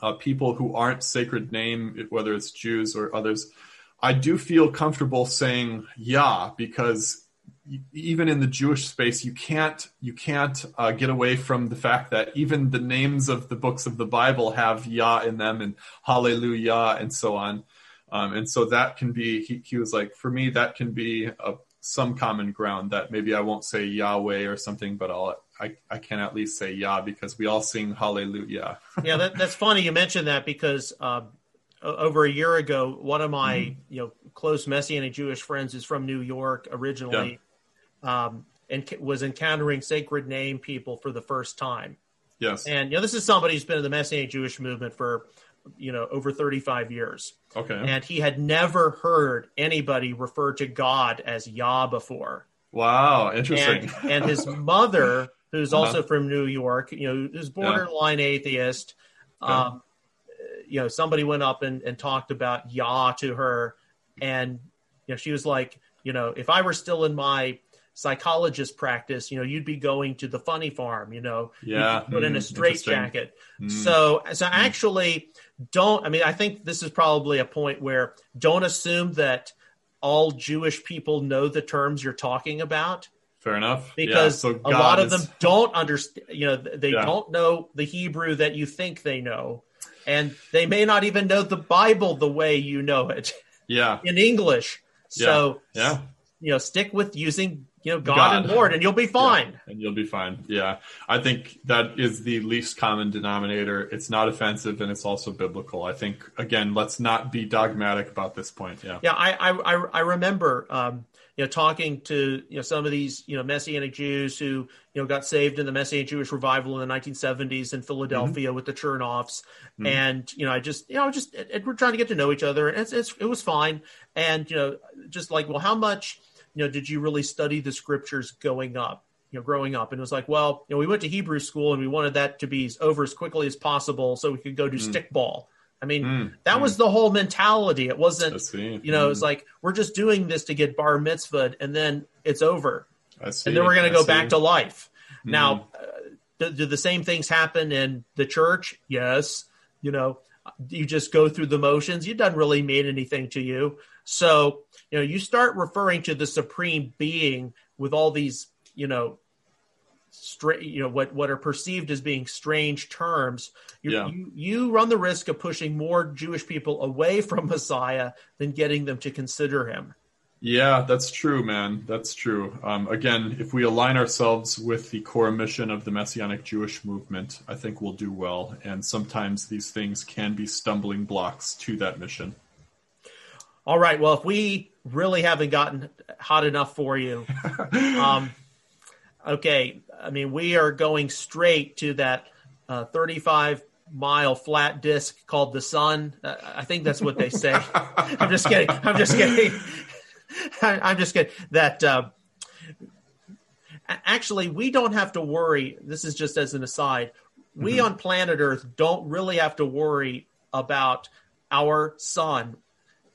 uh, people who aren't sacred name, whether it's Jews or others, I do feel comfortable saying yeah because even in the Jewish space, you can't you can't uh, get away from the fact that even the names of the books of the Bible have Yah in them and Hallelujah and so on, um, and so that can be. He, he was like, for me, that can be a, some common ground that maybe I won't say Yahweh or something, but I'll I, I can at least say Yah because we all sing Hallelujah. yeah, that, that's funny you mentioned that because. Um, over a year ago, one of my mm-hmm. you know close Messianic Jewish friends is from New York originally, yeah. um, and was encountering sacred name people for the first time. Yes, and you know this is somebody who's been in the Messianic Jewish movement for you know over 35 years. Okay, and he had never heard anybody refer to God as Yah before. Wow, interesting. And, and his mother, who's uh-huh. also from New York, you know, is borderline yeah. atheist. Um, you know, somebody went up and, and talked about Yah to her, and you know, she was like, you know, if I were still in my psychologist practice, you know, you'd be going to the funny farm, you know, yeah, put in a straight jacket. Mm. So, so actually don't, I mean, I think this is probably a point where don't assume that all Jewish people know the terms you're talking about. Fair enough. Because yeah, so a lot of them don't understand, you know, they yeah. don't know the Hebrew that you think they know. And they may not even know the Bible the way you know it. Yeah. In English. So, yeah. yeah. you know, stick with using you know God, God, and Lord, and you'll be fine. Yeah, and you'll be fine. Yeah, I think that is the least common denominator. It's not offensive, and it's also biblical. I think again, let's not be dogmatic about this point. Yeah, yeah. I I I remember. Um, you know, talking to you know some of these you know Messianic Jews who you know got saved in the Messianic Jewish revival in the 1970s in Philadelphia mm-hmm. with the Chernoffs, mm-hmm. and you know I just you know just it, it, we're trying to get to know each other, and it's, it's, it was fine, and you know just like well how much you know, did you really study the scriptures going up, you know, growing up? And it was like, well, you know, we went to Hebrew school and we wanted that to be over as quickly as possible so we could go do mm. stickball. I mean, mm, that mm. was the whole mentality. It wasn't, you know, mm. it's like we're just doing this to get bar mitzvah and then it's over. And then we're going to go back to life. Mm. Now, uh, do, do, the same things happen in the church? Yes. You know, you just go through the motions. It doesn't really mean anything to you. So, you know, you start referring to the supreme being with all these, you know, straight, you know, what what are perceived as being strange terms. Yeah. You you run the risk of pushing more Jewish people away from Messiah than getting them to consider him. Yeah, that's true, man. That's true. Um, again, if we align ourselves with the core mission of the Messianic Jewish movement, I think we'll do well. And sometimes these things can be stumbling blocks to that mission. All right. Well, if we really haven't gotten hot enough for you, um, okay. I mean, we are going straight to that uh, 35 mile flat disc called the sun. Uh, I think that's what they say. I'm just kidding. I'm just kidding. I'm just kidding. That uh, actually, we don't have to worry. This is just as an aside. We mm-hmm. on planet Earth don't really have to worry about our sun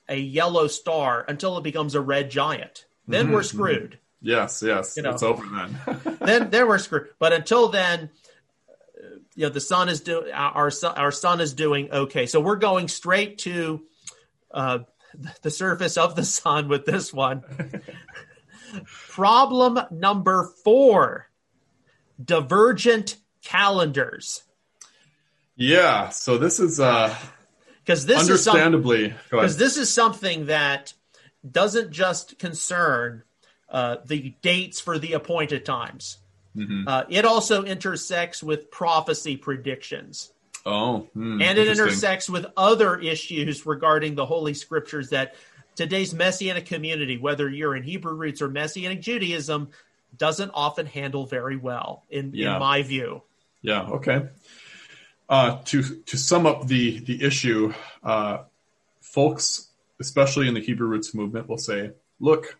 a yellow star until it becomes a red giant. Then mm-hmm. we're screwed. Yes, yes, you know, it's over then. then then we're screwed. But until then, you know, the sun is doing our our sun is doing okay. So we're going straight to uh, the surface of the sun with this one. Problem number four: divergent calendars. Yeah, so this is uh because this understandably because this is something that doesn't just concern uh, the dates for the appointed times. Mm-hmm. Uh, it also intersects with prophecy predictions. Oh, hmm, and it intersects with other issues regarding the Holy Scriptures that today's Messianic community, whether you're in Hebrew roots or Messianic Judaism, doesn't often handle very well, in, yeah. in my view. Yeah. Okay. Uh, to to sum up the the issue, uh, folks, especially in the Hebrew roots movement, will say, "Look,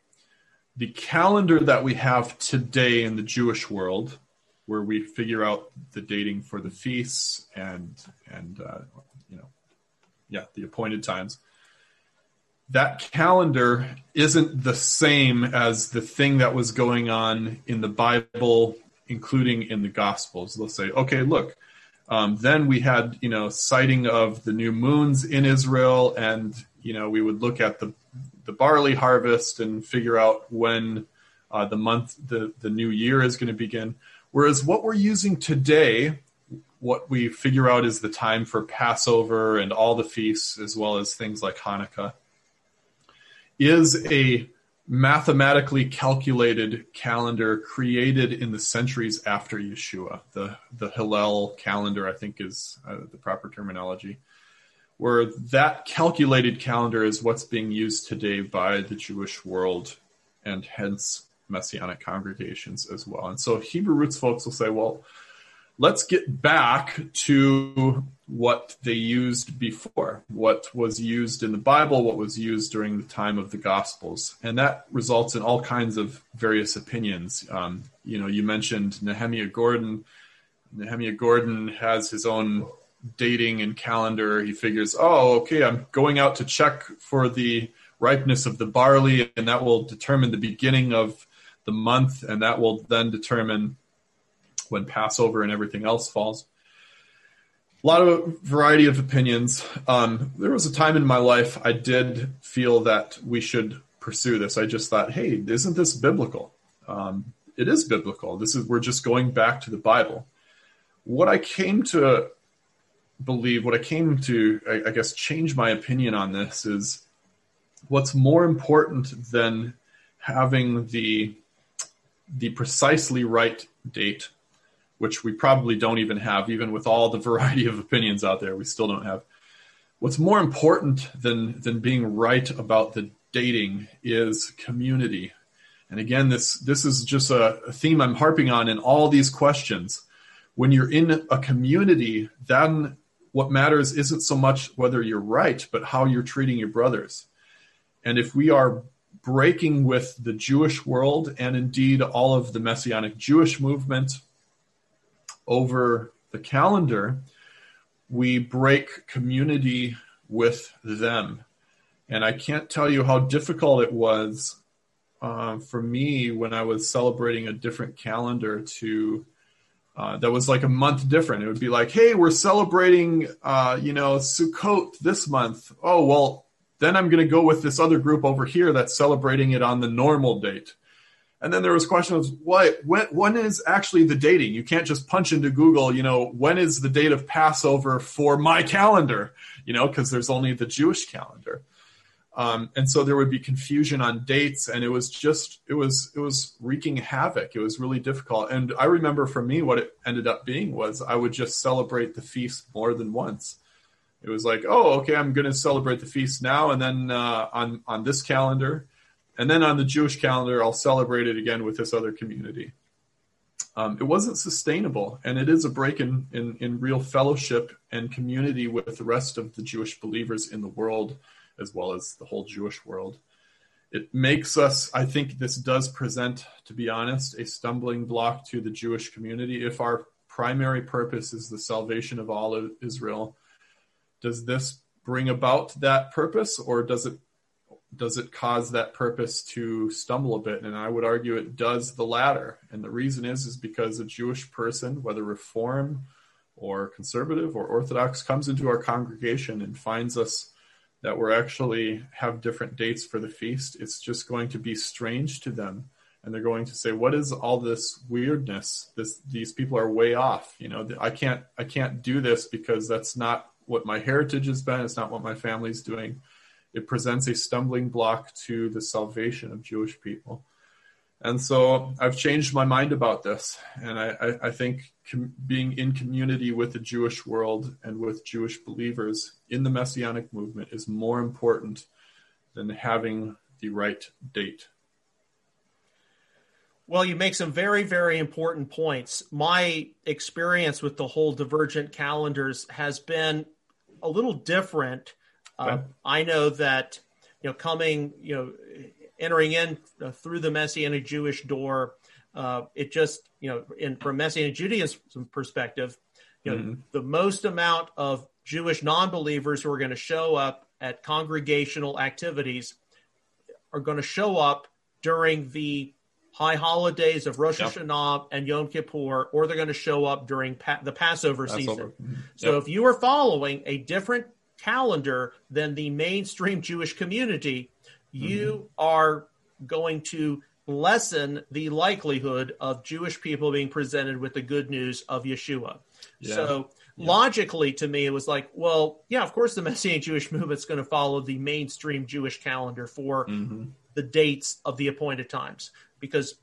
the calendar that we have today in the Jewish world, where we figure out the dating for the feasts and and uh, you know, yeah, the appointed times." That calendar isn't the same as the thing that was going on in the Bible, including in the Gospels. They'll say, "Okay, look." Um, then we had, you know, sighting of the new moons in Israel, and you know, we would look at the the barley harvest and figure out when uh, the month, the the new year is going to begin. Whereas what we're using today, what we figure out is the time for Passover and all the feasts, as well as things like Hanukkah, is a mathematically calculated calendar created in the centuries after Yeshua. The the Hillel calendar, I think, is uh, the proper terminology. Where that calculated calendar is what's being used today by the Jewish world, and hence Messianic congregations as well. And so Hebrew roots folks will say, well, let's get back to what they used before, what was used in the Bible, what was used during the time of the Gospels. And that results in all kinds of various opinions. Um, you know, you mentioned Nehemiah Gordon. Nehemiah Gordon has his own dating and calendar. He figures, oh, okay, I'm going out to check for the ripeness of the barley, and that will determine the beginning of the month, and that will then determine when Passover and everything else falls. A lot of variety of opinions. Um, there was a time in my life I did feel that we should pursue this. I just thought, hey, isn't this biblical? Um, it is biblical. This is we're just going back to the Bible. What I came to believe, what I came to, I, I guess, change my opinion on this is what's more important than having the the precisely right date, which we probably don't even have, even with all the variety of opinions out there, we still don't have. What's more important than than being right about the dating is community. And again, this this is just a, a theme I'm harping on in all these questions. When you're in a community, then what matters isn't so much whether you're right, but how you're treating your brothers. And if we are breaking with the Jewish world and indeed all of the Messianic Jewish movement over the calendar, we break community with them. And I can't tell you how difficult it was uh, for me when I was celebrating a different calendar to. Uh, that was like a month different. It would be like, hey, we're celebrating, uh, you know, Sukkot this month. Oh, well, then I'm going to go with this other group over here that's celebrating it on the normal date. And then there was questions what when when is actually the dating? You can't just punch into Google, you know, when is the date of Passover for my calendar? You know, because there's only the Jewish calendar. Um, and so there would be confusion on dates, and it was just it was it was wreaking havoc. It was really difficult. And I remember for me, what it ended up being was I would just celebrate the feast more than once. It was like, oh, okay, I'm going to celebrate the feast now, and then uh, on on this calendar, and then on the Jewish calendar, I'll celebrate it again with this other community. Um, it wasn't sustainable, and it is a break in, in in real fellowship and community with the rest of the Jewish believers in the world, as well as the whole Jewish world. It makes us, I think, this does present, to be honest, a stumbling block to the Jewish community. If our primary purpose is the salvation of all of Israel does this bring about that purpose or does it does it cause that purpose to stumble a bit and i would argue it does the latter and the reason is is because a jewish person whether reform or conservative or orthodox comes into our congregation and finds us that we're actually have different dates for the feast it's just going to be strange to them and they're going to say what is all this weirdness this these people are way off you know i can't i can't do this because that's not what my heritage has been. It's not what my family's doing. It presents a stumbling block to the salvation of Jewish people. And so I've changed my mind about this. And I, I, I think com- being in community with the Jewish world and with Jewish believers in the Messianic movement is more important than having the right date. Well, you make some very, very important points. My experience with the whole divergent calendars has been a little different. Uh, I know that you know coming, you know, entering in uh, through the Messianic Jewish door, uh, it just you know, in from Messianic Judaism perspective, you know, mm-hmm. the most amount of Jewish non-believers who are going to show up at congregational activities are going to show up during the high holidays of Rosh yep. Hashanah and Yom Kippur, or they're going to show up during pa- the Passover, Passover. season. Mm-hmm. So yep. if you are following a different calendar than the mainstream Jewish community, you mm-hmm. are going to lessen the likelihood of Jewish people being presented with the good news of Yeshua. Yeah. So yeah. logically to me it was like well yeah of course the messianic jewish movement's going to follow the mainstream jewish calendar for mm-hmm. the dates of the appointed times because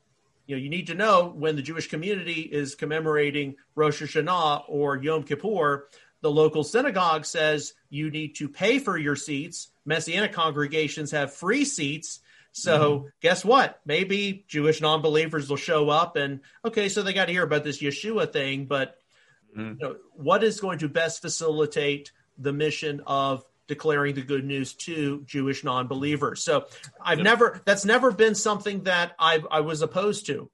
you know you need to know when the Jewish community is commemorating Rosh Hashanah or Yom Kippur. The local synagogue says you need to pay for your seats. Messianic congregations have free seats. So mm-hmm. guess what? Maybe Jewish non-believers will show up and okay, so they got to hear about this Yeshua thing, but mm-hmm. you know, what is going to best facilitate the mission of declaring the good news to Jewish non-believers. So I've yep. never that's never been something that I I was opposed to.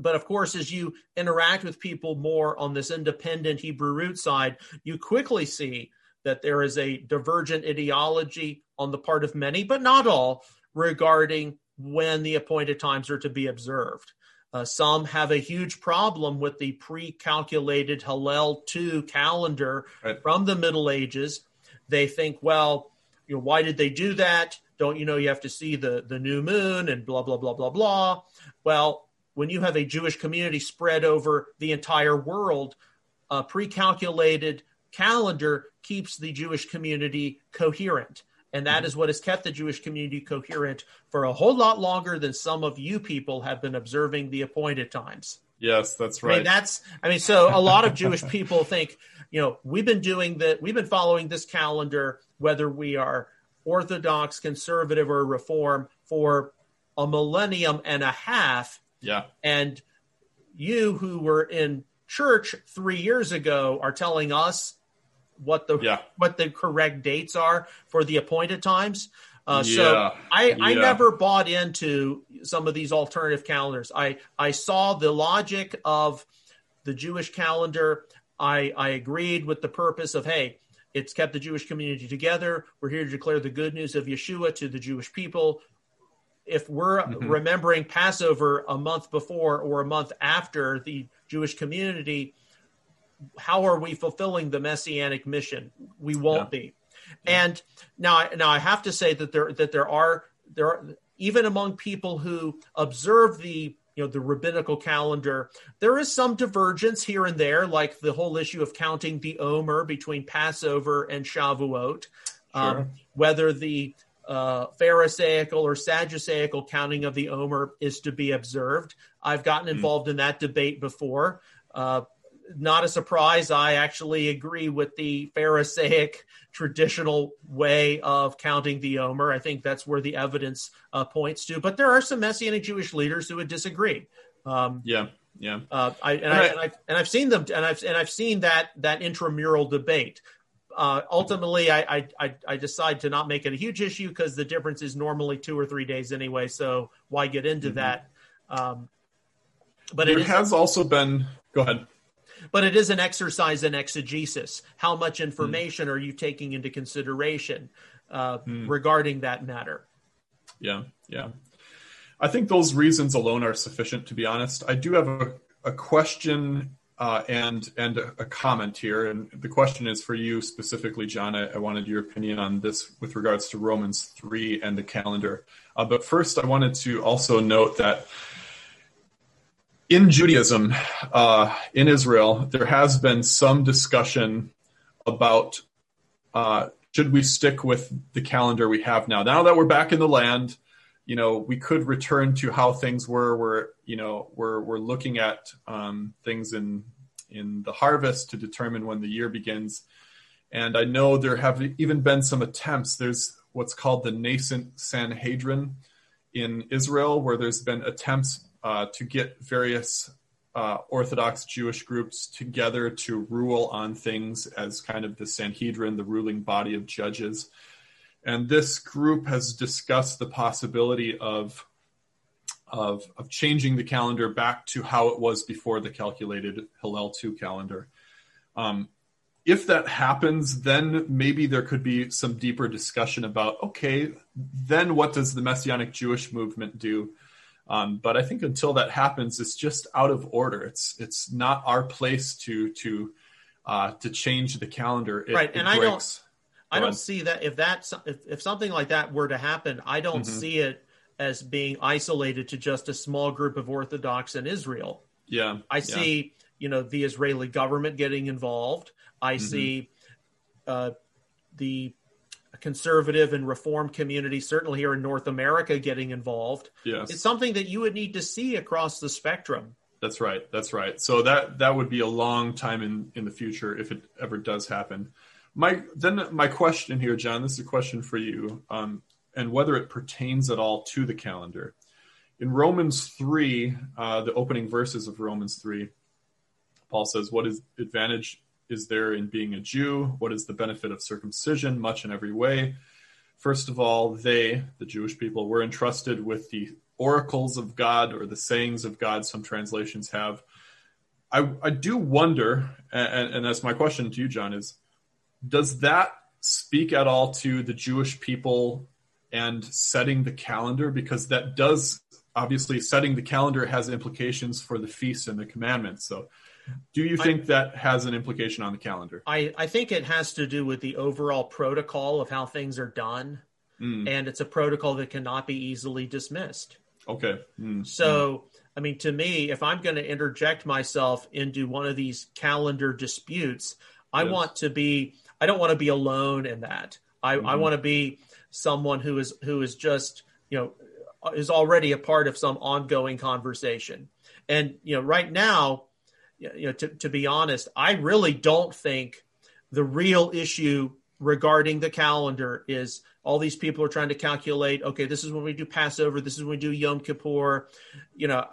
But of course, as you interact with people more on this independent Hebrew root side, you quickly see that there is a divergent ideology on the part of many, but not all, regarding when the appointed times are to be observed. Uh, some have a huge problem with the pre calculated Hillel 2 calendar right. from the Middle Ages. They think, well, you know, why did they do that? Don't you know you have to see the, the new moon and blah, blah, blah, blah, blah. Well, when you have a Jewish community spread over the entire world, a pre calculated calendar keeps the Jewish community coherent. And that mm-hmm. is what has kept the Jewish community coherent for a whole lot longer than some of you people have been observing the appointed times. Yes, that's right. I mean, that's, I mean, so a lot of Jewish people think, you know, we've been doing that, we've been following this calendar, whether we are Orthodox, conservative, or reform for a millennium and a half. Yeah. And you who were in church three years ago are telling us what the yeah. what the correct dates are for the appointed times. Uh, yeah. So I, yeah. I never bought into some of these alternative calendars. I, I saw the logic of the Jewish calendar. I, I agreed with the purpose of, hey, it's kept the Jewish community together. We're here to declare the good news of Yeshua to the Jewish people. If we're mm-hmm. remembering Passover a month before or a month after the Jewish community, how are we fulfilling the messianic mission? We won't yeah. be. Yeah. And now, now I have to say that there that there are there are even among people who observe the you know the rabbinical calendar, there is some divergence here and there, like the whole issue of counting the Omer between Passover and Shavuot, um, sure. um, whether the uh, Pharisaical or Sadduceical counting of the Omer is to be observed. I've gotten hmm. involved mm. in that debate before. Uh, not a surprise. I actually agree with the Pharisaic traditional way of counting the Omer. I think that's where the evidence uh, points to. But there are some Messianic Jewish leaders who would disagree. Um, yeah, yeah. Uh, I, and, I, and, I've, and I've seen them, and I've and I've seen that that intramural debate. Uh, ultimately, I, I I decide to not make it a huge issue because the difference is normally two or three days anyway. So why get into mm-hmm. that? Um, but there has also been. Go ahead but it is an exercise in exegesis. How much information mm. are you taking into consideration uh, mm. regarding that matter? Yeah, yeah. I think those reasons alone are sufficient. To be honest, I do have a, a question uh, and and a, comment here, and the question is for you specifically, John. I, I, wanted your opinion on this with regards to Romans three and the calendar. Uh, but first, I wanted to also note that in Judaism, uh, in Israel, there has been some discussion about uh, should we stick with the calendar we have now. Now that we're back in the land, you know, we could return to how things were. We're, you know, we're we're looking at um, things in in the harvest to determine when the year begins. And I know there have even been some attempts. There's what's called the nascent Sanhedrin in Israel, where there's been attempts uh, to get various uh, Orthodox Jewish groups together to rule on things as kind of the Sanhedrin, the ruling body of judges. And this group has discussed the possibility of, of, of changing the calendar back to how it was before the calculated Hillel 2 calendar. Um, if that happens, then maybe there could be some deeper discussion about okay, then what does the Messianic Jewish movement do? Um, but I think until that happens, it's just out of order. It's it's not our place to to uh, to change the calendar. It, right, and I don't I don't see that if that if, if something like that were to happen, I don't mm-hmm. see it as being isolated to just a small group of Orthodox in Israel. Yeah, I yeah. see you know the Israeli government getting involved. I mm-hmm. see uh, the conservative and reform community, certainly here in North America, getting involved. Yes. It's something that you would need to see across the spectrum. That's right. That's right. So that that would be a long time in in the future if it ever does happen. My then my question here, John. This is a question for you, um, and whether it pertains at all to the calendar. In Romans three, uh, the opening verses of Romans three, Paul says, "What is advantage is there in being a Jew? What is the benefit of circumcision? Much in every way. first of all, they, the Jewish people, were entrusted with the oracles of God or the sayings of God, some translations have. I, I do wonder, and, and that's my question to you, John, is does that speak at all to the Jewish people and setting the calendar? Because that does obviously setting the calendar has implications for the feasts and the commandments. So do you think I, that has an implication on the calendar? I, I think it has to do with the overall protocol of how things are done. Mm. And it's a protocol that cannot be easily dismissed. Okay. Mm. So. I mean, to me, if I'm going to interject myself into one of these calendar disputes, I yes. want to be, I don't want to be alone in that. I, mm-hmm. I want to be someone who is, who is just, you know, is already a part of some ongoing conversation. And, you know, right now, you know, to, to be honest, I really don't think the real issue regarding the calendar is all these people are trying to calculate okay this is when we do passover this is when we do yom kippur you know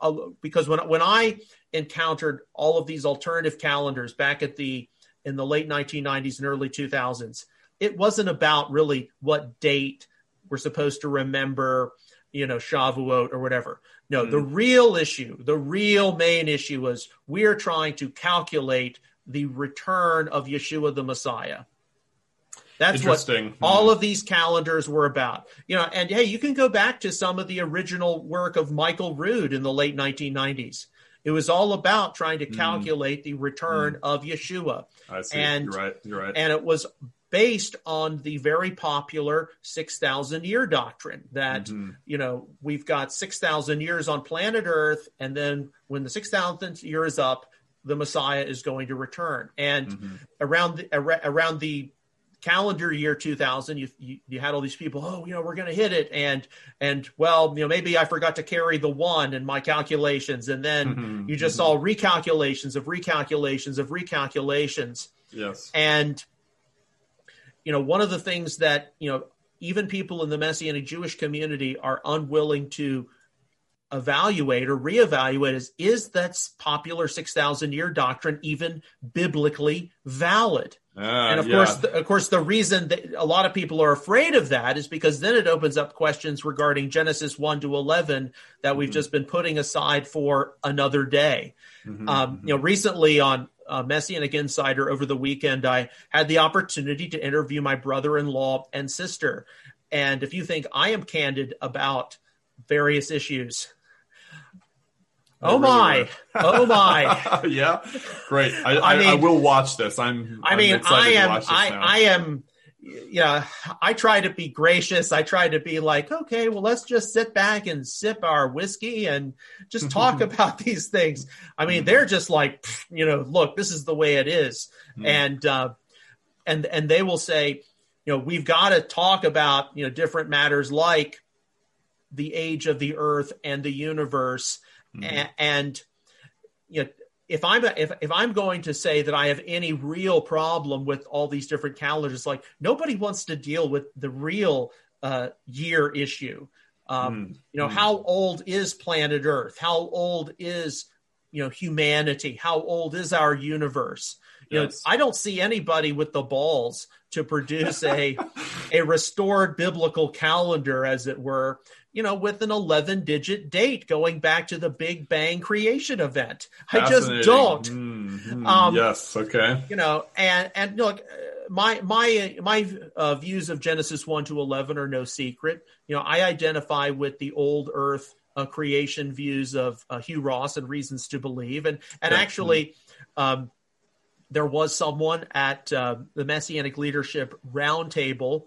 I'll, because when when i encountered all of these alternative calendars back at the in the late 1990s and early 2000s it wasn't about really what date we're supposed to remember you know shavuot or whatever no, mm. the real issue, the real main issue was we are trying to calculate the return of Yeshua the Messiah. That's what mm. all of these calendars were about. You know, and hey, you can go back to some of the original work of Michael Rood in the late 1990s. It was all about trying to hmm. calculate mm. the return mm. of Yeshua. I see. And, You're right. You're right. And it was based on the very popular 6,000 year doctrine that, mm-hmm. you know, we've got 6,000 years on planet Earth, and then when the 6,000th year is up, the Messiah is going to return. And mm-hmm. around the around the calendar year 2000 you, you, you had all these people oh you know we're going to hit it and and well you know maybe i forgot to carry the one in my calculations and then mm-hmm. you just mm-hmm. saw recalculations of recalculations of recalculations yes and you know, one of the things that, you know, even people in the Messianic Jewish community are unwilling to evaluate or reevaluate is is that popular 6000 year doctrine even biblically valid uh, and of yeah. course the, of course the reason that a lot of people are afraid of that is because then it opens up questions regarding genesis 1 to 11 that we've mm-hmm. just been putting aside for another day mm-hmm, um, mm-hmm. you know recently on uh, Messianic Insider over the weekend, I had the opportunity to interview my brother in law and sister. And if you think I am candid about various issues, oh really my, oh my, yeah, great. I, I, I, mean, I, will watch this. I'm. I mean, I am. I, I am yeah, I try to be gracious. I try to be like, okay, well, let's just sit back and sip our whiskey and just talk about these things. I mean, they're just like, you know, look, this is the way it is. Mm. and uh, and and they will say, you know, we've got to talk about you know different matters like the age of the earth and the universe, mm. and, and you know if I'm if if I'm going to say that I have any real problem with all these different calendars, like nobody wants to deal with the real uh, year issue. Um, mm. You know, mm. how old is planet Earth? How old is you know humanity? How old is our universe? You yes. know, I don't see anybody with the balls to produce a a restored biblical calendar, as it were, you know, with an 11 digit date going back to the Big Bang creation event. I just don't. Mm-hmm. Um, yes. Okay. You know, and, and look, my, my, my uh, views of Genesis 1 to 11 are no secret. You know, I identify with the old earth uh, creation views of uh, Hugh Ross and reasons to believe. And, and yeah. actually, um, there was someone at uh, the Messianic Leadership Roundtable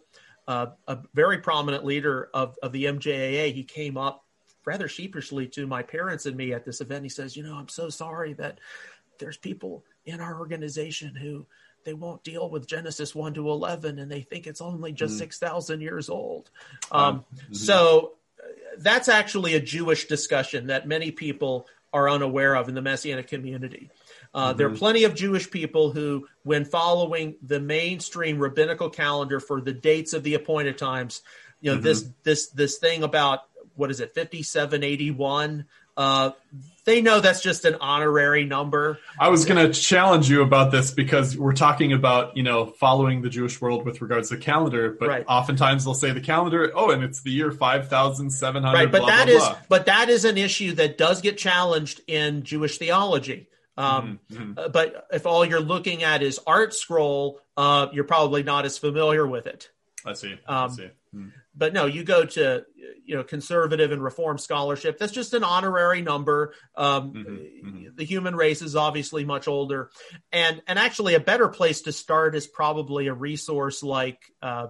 uh, a very prominent leader of, of the MJAA, he came up rather sheepishly to my parents and me at this event. He says, "You know, I'm so sorry that there's people in our organization who they won't deal with Genesis one to eleven, and they think it's only just mm. six thousand years old." Um, mm-hmm. So uh, that's actually a Jewish discussion that many people are unaware of in the Messianic community. Uh, mm-hmm. There are plenty of Jewish people who, when following the mainstream rabbinical calendar for the dates of the appointed times, you know mm-hmm. this this this thing about what is it 5781 uh, Uh, they know that's just an honorary number. I was going to challenge you about this because we're talking about you know following the Jewish world with regards to the calendar, but Right. oftentimes they'll say the calendar. Oh, and it's the year five thousand seven hundred. right but blah, that blah, is blah. but that is an issue that does get challenged in jewish theology um, Mm-hmm, uh, but if all you're looking at is ArtScroll uh, you're probably not as familiar with it I see. I um, see. Mm. but no you go to you know conservative and reform scholarship that's just an honorary number um, Mhm, mhm. the human race is obviously much older and and actually a better place to start is probably a resource like uh,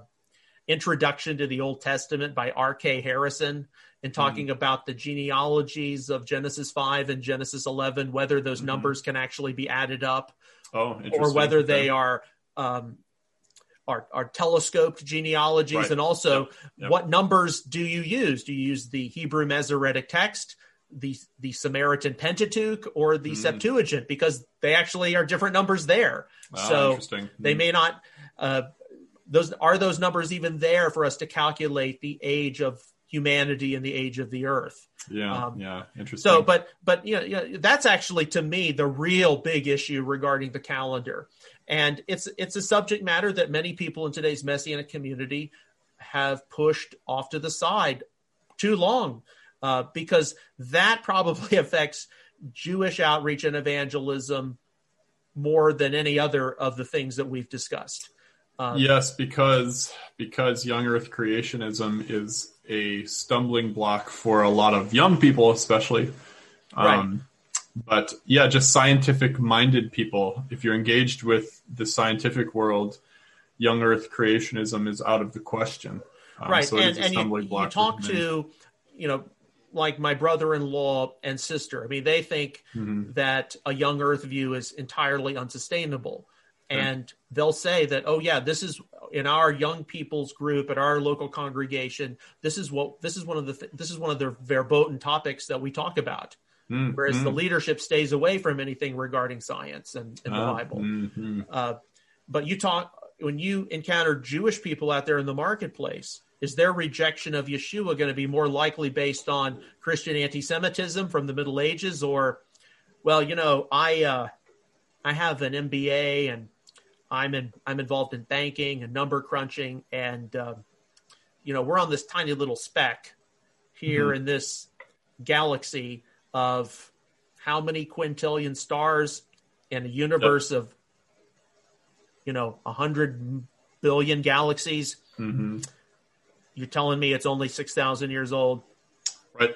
introduction to the old testament by R. K. Harrison in talking about the genealogies of genesis 5 and genesis 11 whether those Mhm. numbers can actually be added up Oh, or whether they are um, are, are telescoped genealogies, Right. and also Yep. Yep. what numbers do you use? Do you use the Hebrew Masoretic text, the the Samaritan Pentateuch, or the Mm. Septuagint? Because they actually are different numbers there. Ah, so interesting. they Mm. may not. Uh, those are those numbers even there for us to calculate the age of humanity and the age of the earth. Yeah, um, yeah, interesting. So, but but you know, you know, that's actually to me the real big issue regarding the calendar, and it's it's a subject matter that many people in today's messianic community have pushed off to the side too long, uh, because that probably affects Jewish outreach and evangelism more than any other of the things that we've discussed. Um, yes, because because young Earth creationism is a stumbling block for a lot of young people, especially. Um, But yeah, just scientific minded people. If you're engaged with the scientific world, young Earth creationism is out of the question. Um, right so and, and you, stumbling you talk to you know like my brother-in-law and sister i mean they think Mhm. that a young earth view is entirely unsustainable and they'll say that oh yeah this is in our young people's group at our local congregation this is what this is one of the this is one of the verboten topics that we talk about. Mm, whereas the leadership stays away from anything regarding science and, and the Ah, bible. mhm. uh, but you talk when you encounter Jewish people out there in the marketplace, is their rejection of Yeshua going to be more likely based on Christian anti-Semitism from the Middle Ages, or, well, you know, I uh, I have an MBA and I'm in I'm involved in banking and number crunching, and um, you know, we're on this tiny little speck here Mhm. in this galaxy of how many quintillion stars in a universe of you know, a hundred billion galaxies. Mhm. You're telling me it's only six thousand years old? Right.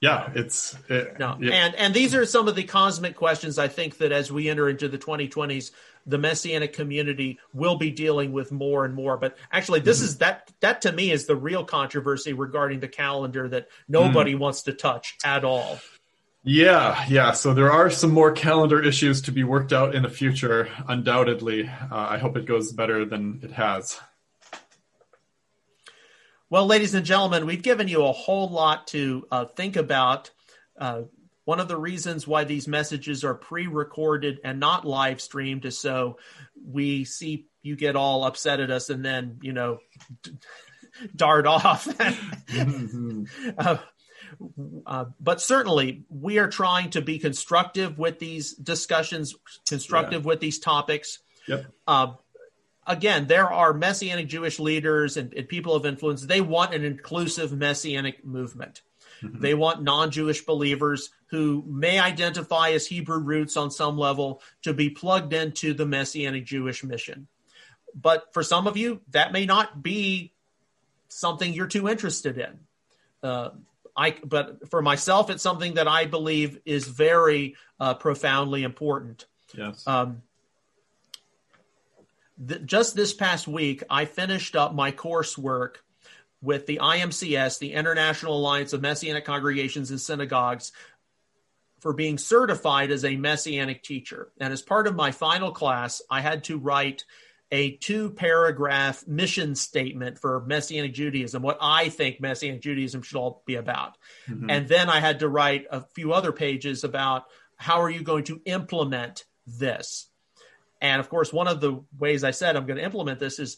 Yeah, it's it, No. yeah. And and these are some of the cosmic questions I think that as we enter into the 2020s, the messianic community will be dealing with more and more. But actually, this is that that to me is the real controversy regarding the calendar that nobody wants to touch at all. Yeah, yeah. So there are some more calendar issues to be worked out in the future, undoubtedly. Uh, I hope it goes better than it has. Well, ladies and gentlemen, we've given you a whole lot to uh, think about. Uh, one of the reasons why these messages are pre recorded and not live streamed is so we see you get all upset at us and then, you know, d- dart off. uh, uh, but certainly, we are trying to be constructive with these discussions, constructive with these topics. Yep. Uh, again, there are Messianic Jewish leaders and, and people of influence. They want an inclusive Messianic movement. They want non Jewish believers who may identify as Hebrew roots on some level to be plugged into the Messianic Jewish mission. But for some of you, that may not be something you're too interested in. Uh, I, but for myself, it's something that I believe is very uh, profoundly important. Yes. Um, th- just this past week, I finished up my coursework with the IAMCS, the International Alliance of Messianic Congregations and Synagogues, for being certified as a Messianic teacher. And as part of my final class, I had to write a two paragraph mission statement for Messianic Judaism, what I think Messianic Judaism should all be about. Mhm. And then I had to write a few other pages about how are you going to implement this. And of course, one of the ways I said I'm going to implement this is,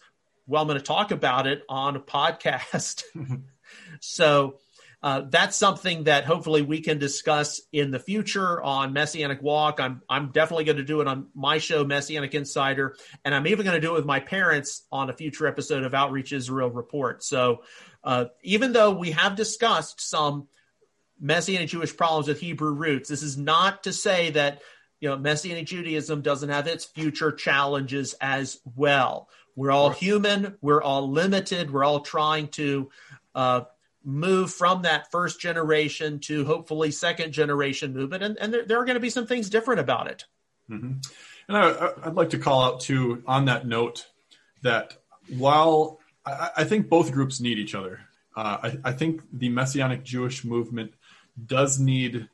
well, I'm going to talk about it on a podcast. so uh, that's something that hopefully we can discuss in the future on Messianic Walk. I'm I'm definitely going to do it on my show, Messianic Insider, and I'm even going to do it with my parents on a future episode of Outreach Israel Report. So uh, even though we have discussed some Messianic Jewish problems with Hebrew roots, this is not to say that you know Messianic Judaism doesn't have its future challenges as well. We're all human. We're all limited. We're all trying to uh, move from that first generation to hopefully second generation movement, and, and there, there, are going to be some things different about it. Mm-hmm. And I, would like to call out too on that note that while I, I think both groups need each other, uh, I, I think the Messianic Jewish movement does need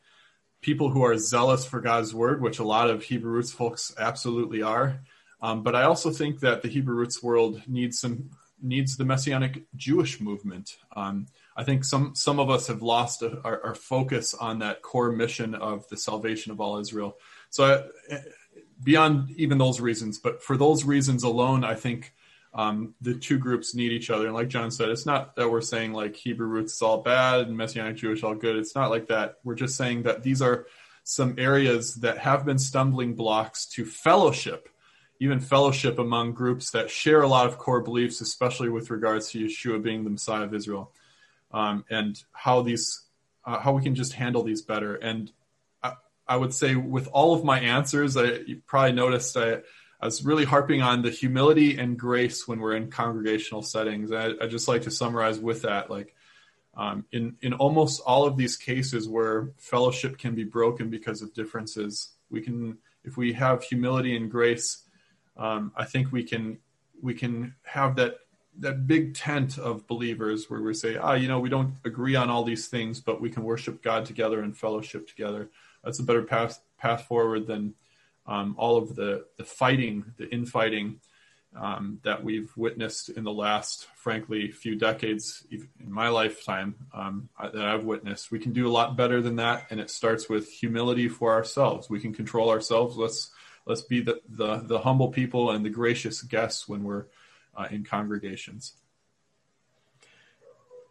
people who are zealous for God's word, which a lot of Hebrew roots folks absolutely are. Um, but I also think that the Hebrew roots world needs some needs the messianic Jewish movement. Um, I think some some of us have lost a, our, our, focus on that core mission of the salvation of all Israel. So I, beyond even those reasons, but for those reasons alone, I think um, the two groups need each other. And like John said, it's not that we're saying like Hebrew roots is all bad and Messianic Jewish all good. It's not like that. We're just saying that these are some areas that have been stumbling blocks to fellowship even fellowship among groups that share a lot of core beliefs, especially with regards to Yeshua being the Messiah of Israel, um, and how these uh, how we can just handle these better. And I, I, would say with all of my answers, I you probably noticed I, I, was really harping on the humility and grace when we're in congregational settings. I, I just like to summarize with that, like. Um, in in almost all of these cases where fellowship can be broken because of differences, we can if we have humility and grace um, I think we can we can have that that big tent of believers where we say, ah, you know, we don't agree on all these things, but we can worship God together and fellowship together. That's a better path path forward than um, all of the the fighting, the infighting um, that we've witnessed in the last, frankly, few decades in my lifetime um, that I've witnessed. We can do a lot better than that, and it starts with humility for ourselves. We can control ourselves. Let's let's be the, the, the humble people and the gracious guests when we're uh, in congregations.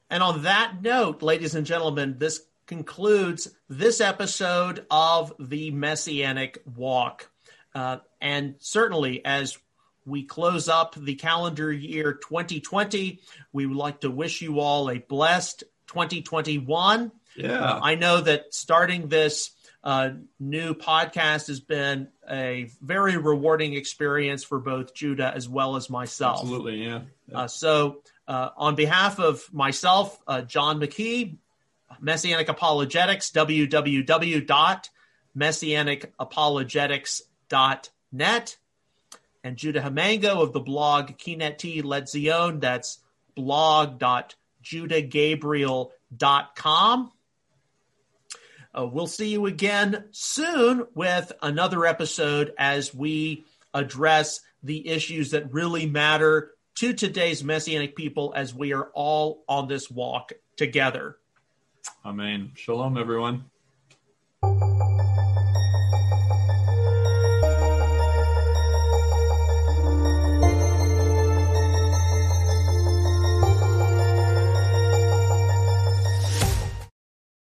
And on that note, ladies and gentlemen, this concludes this episode of the Messianic Walk. Uh, and certainly, as we close up the calendar year 2020, we would like to wish you all a blessed 2021. Yeah. Uh, I know that starting this uh, new podcast has been a very rewarding experience for both Judah as well as myself. Absolutely, yeah. yeah. Uh, so, uh, on behalf of myself, uh, John McKee, Messianic Apologetics, www.messianicapologetics.net, and Judah Himango of the blog Kineti L'Tziyon, that's blog.judahgabriel.com. Uh, we'll see you again soon with another episode as we address the issues that really matter to today's Messianic people as we are all on this walk together. Amen. Shalom, everyone.